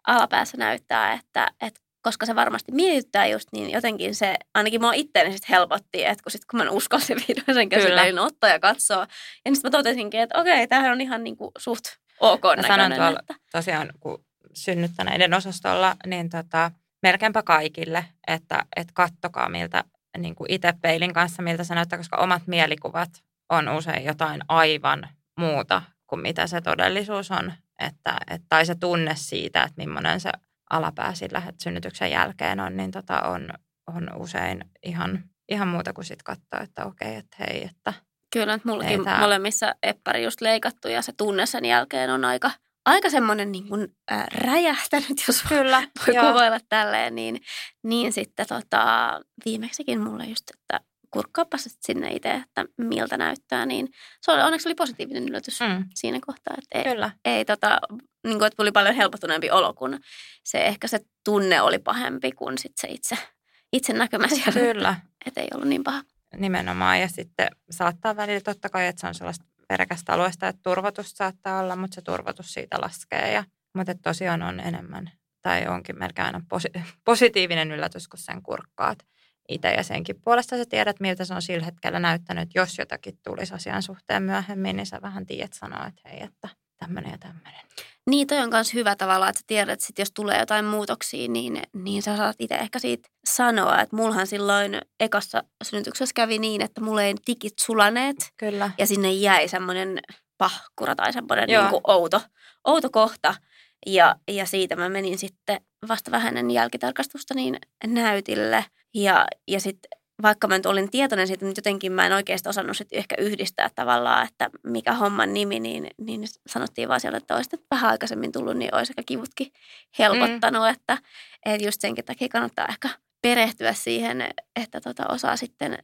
alapäässä näyttää, että, että koska se varmasti mietittää just niin jotenkin se, ainakin mua itteeni sitten helpotti, että kun, sit, kun mä uskalsin vihdoin sen [laughs] käsittelin ottaa ja katsoa, ja sitten mä totesinkin, että okei, tämähän on ihan niin kuin suht ok näköinen. Sanon tuolla, että... tosiaan, kun synnyttäneiden osastolla, niin tota, melkeinpä kaikille, että, että kattokaa miltä niin kuin itse peilin kanssa, miltä se näyttää, koska omat mielikuvat on usein jotain aivan muuta kuin mitä se todellisuus on. Että, että, tai se tunne siitä, että millainen se alapää sillä synnytyksen jälkeen on, niin tota on, on usein ihan, ihan muuta kuin sitten katsoa, että okei, että hei, että Kyllä, että mullakin tää... molemmissa eppari just leikattu ja se tunne sen jälkeen on aika, aika semmoinen niin kuin, äh, räjähtänyt, jos Kyllä, voi joo. kuvailla tälleen, niin, niin sitten tota, viimeksikin mulle just, että kurkkaappa sinne itse, että miltä näyttää, niin se oli, onneksi oli positiivinen yllätys mm. siinä kohtaa, että ei, Kyllä. ei tota, niin kuin, että tuli paljon helpottuneempi olo, kun se ehkä se tunne oli pahempi kuin sit se itse, itse näkymä siellä. Kyllä. [laughs] Että ei ollut niin paha. Nimenomaan ja sitten saattaa välillä totta kai, että se on sellaista verkästä alueesta, että turvotus saattaa olla, mutta se turvotus siitä laskee. Ja, mutta tosiaan on enemmän tai onkin melkein aina posi- [laughs] positiivinen yllätys, kun sen kurkkaat. itse ja senkin puolesta sä tiedät, miltä se on sillä hetkellä näyttänyt. Jos jotakin tulisi asian suhteen myöhemmin, niin sä vähän tiedät sanoa, että hei, että tämmöinen ja tämmöinen. Niin, toi on myös hyvä tavalla, että sä tiedät, että sit jos tulee jotain muutoksia, niin, niin sä saat itse ehkä siitä sanoa. Että mulhan silloin ekassa synnytyksessä kävi niin, että mulla ei tikit sulaneet Kyllä. ja sinne jäi semmoinen pahkura tai semmoinen niin kuin outo, outo kohta. Ja, ja siitä mä menin sitten vasta vähän ennen jälkitarkastusta niin näytille. Ja, ja sitten vaikka mä nyt olin tietoinen siitä, mutta jotenkin mä en oikeasti osannut sit ehkä yhdistää tavallaan, että mikä homman nimi, niin, niin sanottiin vaan siellä, että olisit vähän aikaisemmin tullut, niin olisi ehkä kivutkin helpottanut, mm. että, että just senkin takia kannattaa ehkä perehtyä siihen, että tota osaa sitten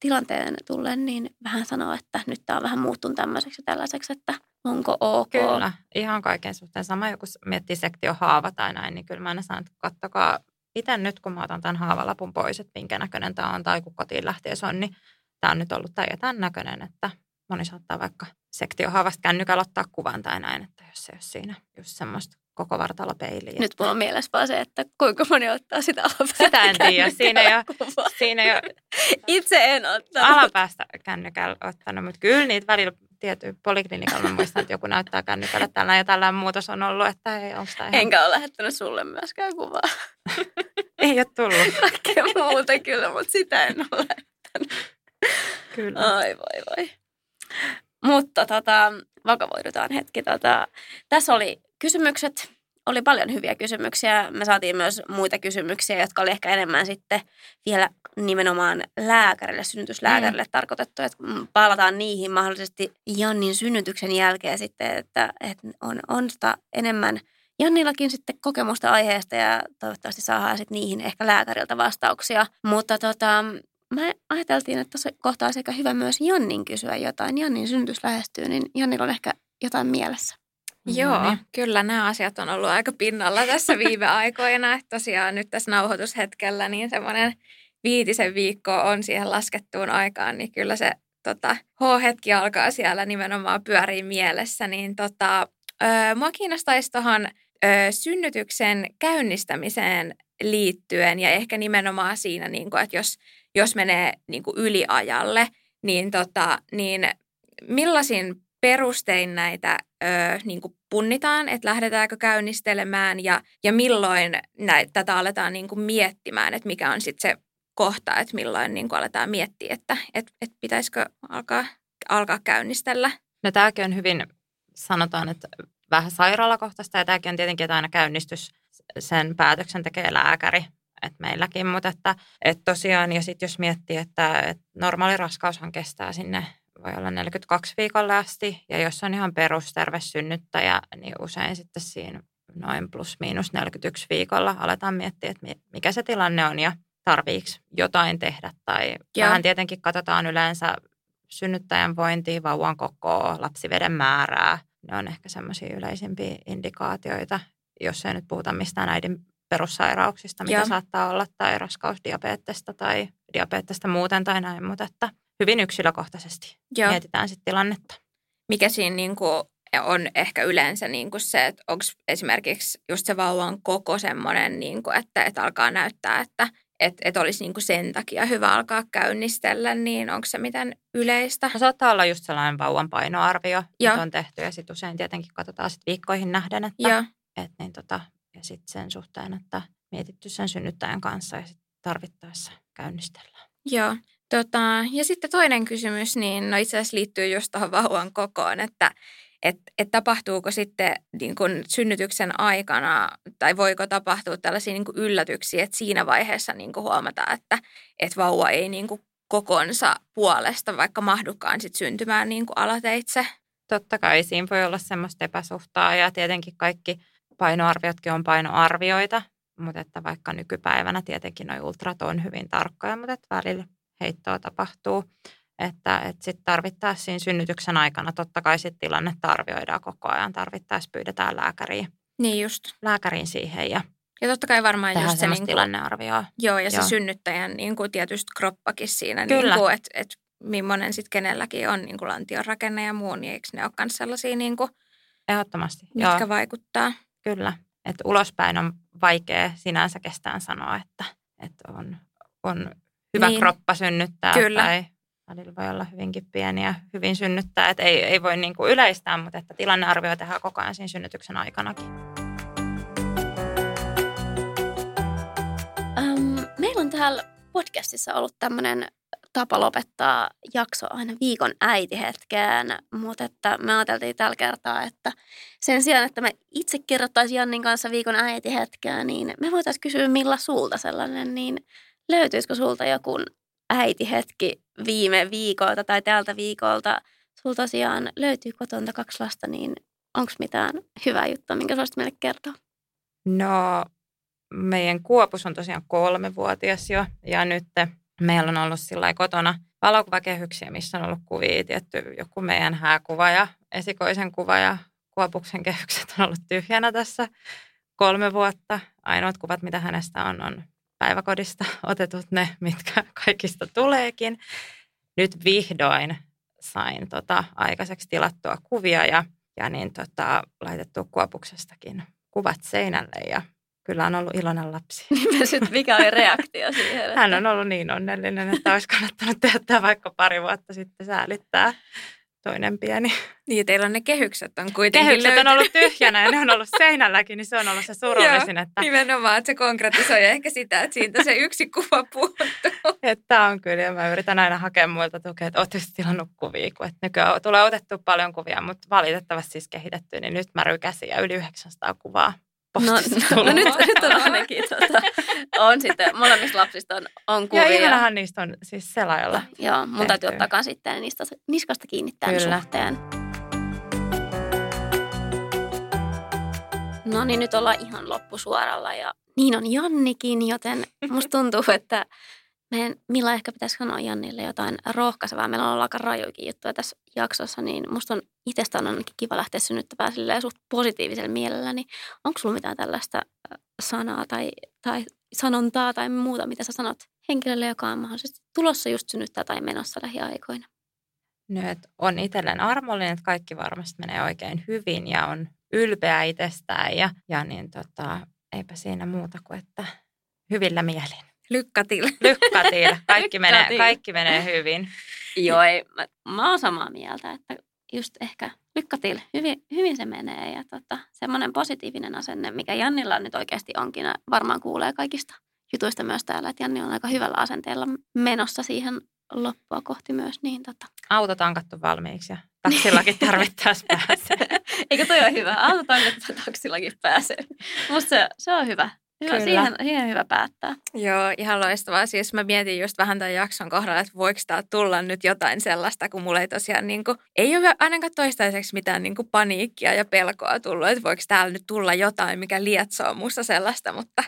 tilanteen tullen, niin vähän sanoa, että nyt tämä on vähän muuttunut tämmöiseksi ja tällaiseksi, että onko ok. Kyllä, ihan kaiken suhteen. Sama joku miettii sektiohaava tai näin, niin kyllä mä aina sanon, että kattokaa itse nyt, kun mä otan tämän haavalapun pois, että minkä näköinen tämä on, tai kun kotiin lähtiessä on, niin tämä on nyt ollut tämä ja tämän näköinen, että moni saattaa vaikka sektiohaavasta kännykällä ottaa kuvan tai näin, että jos se ei ole siinä just semmoista koko vartalopeiliä. Nyt mulla on mielessä vaan se, että kuinka moni ottaa sitä alapäästä Sitä en tiedä. Siinä kuvaa. siinä ole Itse en ottanut. alapäästä kännykällä ottanut, mutta kyllä niitä välillä tietyllä poliklinikalla mä muistan, että joku näyttää kännykällä tällä ja tällä muutos on ollut, että ei onko tämä ihan... Enkä ole lähettänyt sulle myöskään kuvaa. Ei ole tullut. [laughs] Kaikkea muuta kyllä, mutta sitä en ole lähettänyt. Kyllä. Ai voi voi. Mutta tota, vakavoidutaan hetki. Tota, tässä oli kysymykset. Oli paljon hyviä kysymyksiä. Me saatiin myös muita kysymyksiä, jotka oli ehkä enemmän sitten vielä nimenomaan lääkärille, synnytyslääkärille mm. tarkoitettu. Että palataan niihin mahdollisesti Jannin synnytyksen jälkeen sitten, että, että on, on sitä enemmän Jannillakin sitten kokemusta aiheesta ja toivottavasti saadaan sitten niihin ehkä lääkäriltä vastauksia. Mutta tota, mä ajateltiin, että tuossa kohtaa sekä hyvä myös Jannin kysyä jotain. Jannin synnytys lähestyy, niin Jannilla on ehkä jotain mielessä. Joo, No niin. kyllä nämä asiat on ollut aika pinnalla tässä viime [laughs] aikoina. Että tosiaan nyt tässä nauhoitushetkellä niin semmoinen viitisen viikkoa on siihen laskettuun aikaan, niin kyllä se tota, H-hetki alkaa siellä nimenomaan pyöriä mielessä. Niin tota, ö, mua kiinnostaisi tuohon synnytyksen käynnistämiseen liittyen ja ehkä nimenomaan siinä, niin kuin, että jos, jos menee niin yliajalle, niin, tota, niin millaisin perustein näitä ö, niin kuin punnitaan, että lähdetäänkö käynnistelemään ja, ja milloin näitä, tätä aletaan niin kuin miettimään, että mikä on sitten se kohta, että milloin niin kuin aletaan miettiä, että et, et pitäisikö alkaa, alkaa käynnistellä. No tämäkin on hyvin, sanotaan, että vähän sairaalakohtaista ja tämäkin on tietenkin, että aina käynnistys, sen päätöksen tekee lääkäri, että meilläkin, mutta että, että tosiaan, ja sitten jos miettii, että, että normaali raskaushan kestää sinne, voi olla 42 viikolle asti, ja jos on ihan perusterve synnyttäjä, niin usein sitten siinä noin plus miinus 41 viikolla aletaan miettiä, että mi- mikä se tilanne on ja tarviiko jotain tehdä. Tai Joo. vähän tietenkin katsotaan yleensä synnyttäjän vointia, vauvan kokoa, lapsiveden määrää. Ne on ehkä semmoisia yleisimpiä indikaatioita, jos ei nyt puhuta mistään äidin perussairauksista, mitä Joo. saattaa olla, tai raskausdiabeettista tai diabeettista muuten tai näin, mutta että hyvin yksilökohtaisesti Joo. mietitään sitten tilannetta. mikä siinä niin kuin on ehkä yleensä niin kuin se, että onko esimerkiksi just se vauvan koko semmoinen, niin kuin, että, että alkaa näyttää, että että että olisi niin kuin sen takia hyvä alkaa käynnistellä, niin onko se miten yleistä? No saattaa olla just sellainen vauvan painoarvio, Joo. mitä on tehty ja sitten usein tietenkin katsotaan sit viikkoihin nähden, että, Joo, et niin tota, ja sitten sen suhteen, että mietitty sen synnyttäjän kanssa ja sit tarvittaessa käynnistellään. joo. Tota, ja sitten toinen kysymys, niin no itse asiassa liittyy just tuohon vauvan kokoon, että et, et tapahtuuko sitten niin kun synnytyksen aikana, tai voiko tapahtua tällaisia niin yllätyksiä, että siinä vaiheessa niin huomataan, että et vauva ei niin kokonsa puolesta vaikka mahdukaan sit syntymään niin alateitse. Totta kai siinä voi olla semmoista epäsuhtaa ja tietenkin kaikki painoarviotkin on painoarvioita, mutta että vaikka nykypäivänä tietenkin nuo ultrat on hyvin tarkkoja, mutta että välillä heittoa tapahtuu. Että, että sitten tarvittaessa siinä synnytyksen aikana totta kai sit tilannetta arvioidaan koko ajan. Tarvittaessa pyydetään lääkäriin, Niin just. lääkäriin siihen ja Ja totta kai varmaan tehdään just se, niin kuin, tilannearvioa. joo, ja se Joo. synnyttäjän niin kuin tietysti kroppakin siinä, Kyllä. niin kuin, että, että millainen sitten kenelläkin on niin kuin lantion rakenne ja muu, niin eikö ne ole myös sellaisia, niin kuin, Ehdottomasti. mitkä Joo, vaikuttaa? kyllä. Että ulospäin on vaikea sinänsä kestään sanoa, että, että on, on hyvä Niin. kroppa synnyttää Kyllä. tai välillä voi olla hyvinkin pieniä, hyvin synnyttää. Et ei, ei voi niinku yleistää, mutta että tilannearvio tehdään koko ajan siinä synnytyksen aikanakin. Öm, meillä on täällä podcastissa ollut tämmöinen tapa lopettaa jakso aina viikon äitihetkeen, mutta että me ajateltiin tällä kertaa, että sen sijaan, että me itse kerrottaisiin Jannin kanssa viikon äitihetkeä, niin me voitaisiin kysyä Milla sulta sellainen, niin löytyisikö sulta joku äitihetki viime viikolta tai tältä viikolta? Sulla tosiaan löytyy kotonta kaksi lasta, niin onko mitään hyvää juttua, minkä sä meille kertoa? No, meidän Kuopus on tosiaan kolmevuotias jo ja nyt meillä on ollut sillä kotona valokuvakehyksiä, missä on ollut kuvia, tietty joku meidän hääkuva ja esikoisen kuva ja Kuopuksen kehykset on ollut tyhjänä tässä kolme vuotta. Ainoat kuvat, mitä hänestä on, on päiväkodista [laughs] otetut ne, mitkä kaikista tuleekin. Nyt vihdoin sain tota, aikaiseksi tilattua kuvia ja, ja niin tota, laitettua Kuopuksestakin kuvat seinälle ja kyllä on ollut iloinen lapsi. [laughs] Sitten mikä oli reaktio siihen? että- Hän on ollut niin onnellinen, että olisi kannattanut tehdä tämä vaikka pari vuotta sitten säälittää toinen pieni. Niin, teillä on ne kehykset on kuitenkin Kehykset on löytynyt. ollut tyhjänä ja ne on ollut seinälläkin, niin se on ollut se surullisin, että, Nimenomaan, että se konkretisoi ehkä sitä, että siitä se yksi kuva puuttuu. [laughs] että tämä on kyllä. Ja mä yritän aina hakea muilta tukea, että ootko tilannut kuvia, kun että nykyään tulee otettu paljon kuvia, mutta valitettavasti siis kehitetty, niin nyt mä rykäsin ja yli 900 kuvaa No, postissa no, no nyt, nyt on ainakin tota, on sitten, molemmista lapsista on, on Ja kuvia. ihanahan niistä on siis selailla. Joo, mun täytyy ottaa kans sitten niistä, niskasta kiinni tämän Kyllä. suhteen. No niin, nyt ollaan ihan loppusuoralla ja niin on Jannikin, joten musta tuntuu, että meidän Milla ehkä pitäisi sanoa Jannille jotain rohkaisevaa. Meillä on ollut aika rajuikin juttuja tässä jaksossa, niin musta on itsestään ainakin kiva lähteä synnyttämään silleen suht positiivisella mielellä. Niin onko sulla mitään tällaista sanaa tai, tai sanontaa tai muuta, mitä sä sanot henkilölle, joka on mahdollisesti tulossa just synnyttää tai menossa lähiaikoina? No, että on itselleen armollinen, että kaikki varmasti menee oikein hyvin ja on ylpeä itsestään ja, ja niin tota, eipä siinä muuta kuin, että hyvillä mielin. Lykkätil. Lykkätiin, [laughs] kaikki, menee, kaikki menee hyvin. Joo, ei, mä, mä oon samaa mieltä, että just ehkä lykkätil, hyvin, hyvin se menee ja tota, semmoinen positiivinen asenne, mikä Jannilla nyt oikeasti onkin, varmaan kuulee kaikista jutuista myös täällä, että Janni on aika hyvällä asenteella menossa siihen loppua kohti myös, niin tota. Auto tankattu valmiiksi ja taksillakin tarvittaessa [laughs] pääsee. Eikö toi ole hyvä? Autotaan, että taksillakin pääsee. Musta se, se on hyvä. Hyvä. Kyllä. Siihen, siihen hyvä päättää. Joo, ihan loistavaa. Siis mä mietin just vähän tämän jakson kohdalla, että voiko tää tulla nyt jotain sellaista, kun mulla ei tosiaan niin kuin, ei ole ainakaan toistaiseksi mitään niin kuin paniikkia ja pelkoa tullut, että voiko täällä nyt tulla jotain, mikä lietsoo musta sellaista, mutta,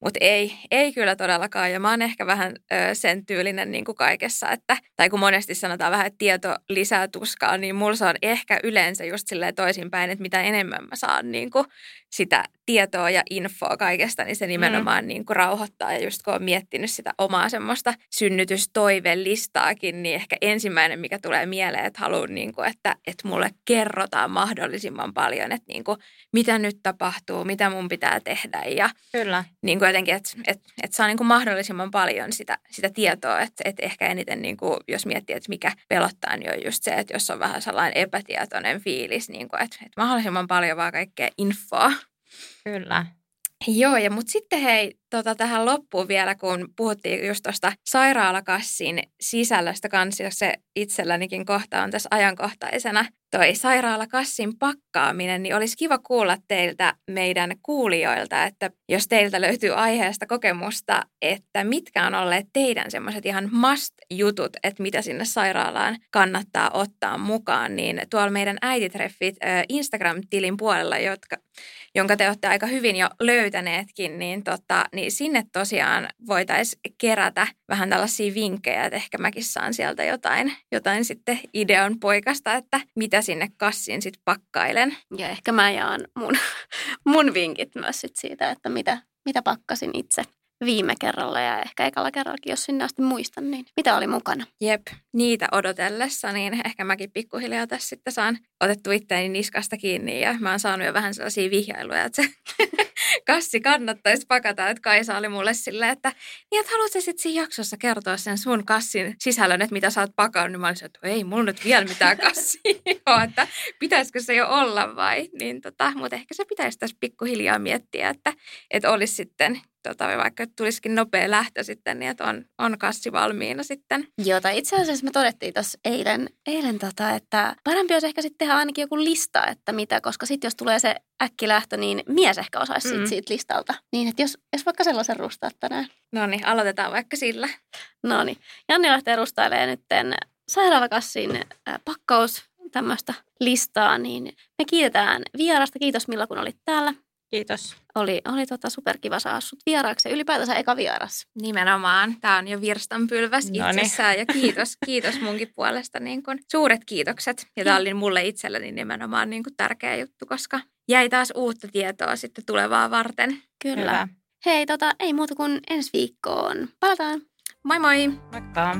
mutta ei, ei kyllä todellakaan. Ja mä oon ehkä vähän ö, sen tyylinen niin kuin kaikessa, että, tai kun monesti sanotaan vähän, että tieto lisää tuskaa, niin mulla se on ehkä yleensä just silleen toisinpäin, että mitä enemmän mä saan niin kuin sitä tietoa ja infoa kaikesta, niin se nimenomaan mm. niin kuin rauhoittaa. Ja just kun on miettinyt sitä omaa semmoista synnytystoivelistaakin, niin ehkä ensimmäinen, mikä tulee mieleen, että haluan, niin kuin, että, että mulle kerrotaan mahdollisimman paljon, että niin kuin, mitä nyt tapahtuu, mitä mun pitää tehdä ja Kyllä. niin kuin jotenkin, että, että, että saa niin kuin mahdollisimman paljon sitä, sitä tietoa, että, että ehkä eniten niin kuin, jos miettii, että mikä pelottaa, niin on just se, että jos on vähän sellainen epätietoinen fiilis, niin kuin, että, että mahdollisimman paljon vaan kaikkea infoa. Kyllä. Joo, ja mutta sitten hei, tota, tähän loppuun vielä, kun puhuttiin just tuosta sairaalakassin sisällöstä kanssa, jos se itsellänikin kohta on tässä ajankohtaisena, toi sairaalakassin pakkaaminen, niin olisi kiva kuulla teiltä meidän kuulijoilta, että jos teiltä löytyy aiheesta kokemusta, että mitkä on olleet teidän semmoiset ihan must-jutut, että mitä sinne sairaalaan kannattaa ottaa mukaan, niin tuolla meidän äititreffit Instagram-tilin puolella, jotka, jonka te olette aika hyvin jo löytäneetkin, niin, tota, niin sinne tosiaan voitaisiin kerätä vähän tällaisia vinkkejä, että ehkä mäkin saan sieltä jotain, jotain sitten idean poikasta, että mitä sinne kassiin sitten pakkailen. Ja ehkä mä jaan mun, [laughs] mun vinkit myös sit siitä, että mitä, mitä pakkasin itse viime kerralla ja ehkä ekalla kerrallakin, jos sinne asti muistan, niin mitä oli mukana. Jep, niitä odotellessa, niin ehkä mäkin pikkuhiljaa tässä sitten saan otettu itteeni niskasta kiinni ja mä oon saanut jo vähän sellaisia vihjailuja, että se [laughs] kassi kannattaisi pakata, että Kaisa oli mulle silleen, että niin, että haluatko sitten siinä jaksossa kertoa sen sun kassin sisällön, että mitä sä oot pakannut, niin mä olisin, että ei mulla nyt vielä mitään kassia [laughs] ole, että pitäisikö se jo olla vai, niin tota, mutta ehkä se pitäisi tässä pikkuhiljaa miettiä, että, että olisi sitten tota, vaikka tulisikin nopea lähtö sitten, niin että on, on kassi valmiina sitten. Joo, tai itse asiassa me todettiin tuossa eilen, eilen tota, että parempi olisi ehkä sitten tehdä ainakin joku lista, että mitä, koska sitten jos tulee se äkkilähtö, niin mies ehkä osaisi mm. Siitä listalta. Niin, että jos, jos vaikka sellaisen rustaa tänään. No niin, aloitetaan vaikka sillä. No niin, Janni lähtee rustailemaan nyt sairaalakassin pakkaus tämmöistä listaa, niin me kiitetään vierasta. Kiitos Milla, kun olit täällä. Kiitos. Oli, oli tota superkiva saada sut vieraaksi ja ylipäätänsä eka vieras. Nimenomaan. Tämä on jo virstanpylväs itsessään ja kiitos, [laughs] kiitos munkin puolesta. Niin kun, suuret kiitokset. Ja tämä oli mulle itselleni nimenomaan niin kun tärkeä juttu, koska jäi taas uutta tietoa sitten tulevaa varten. Kyllä. Hyvä. Hei, tota, ei muuta kuin ensi viikkoon. Palataan. Moi moi! Moikka!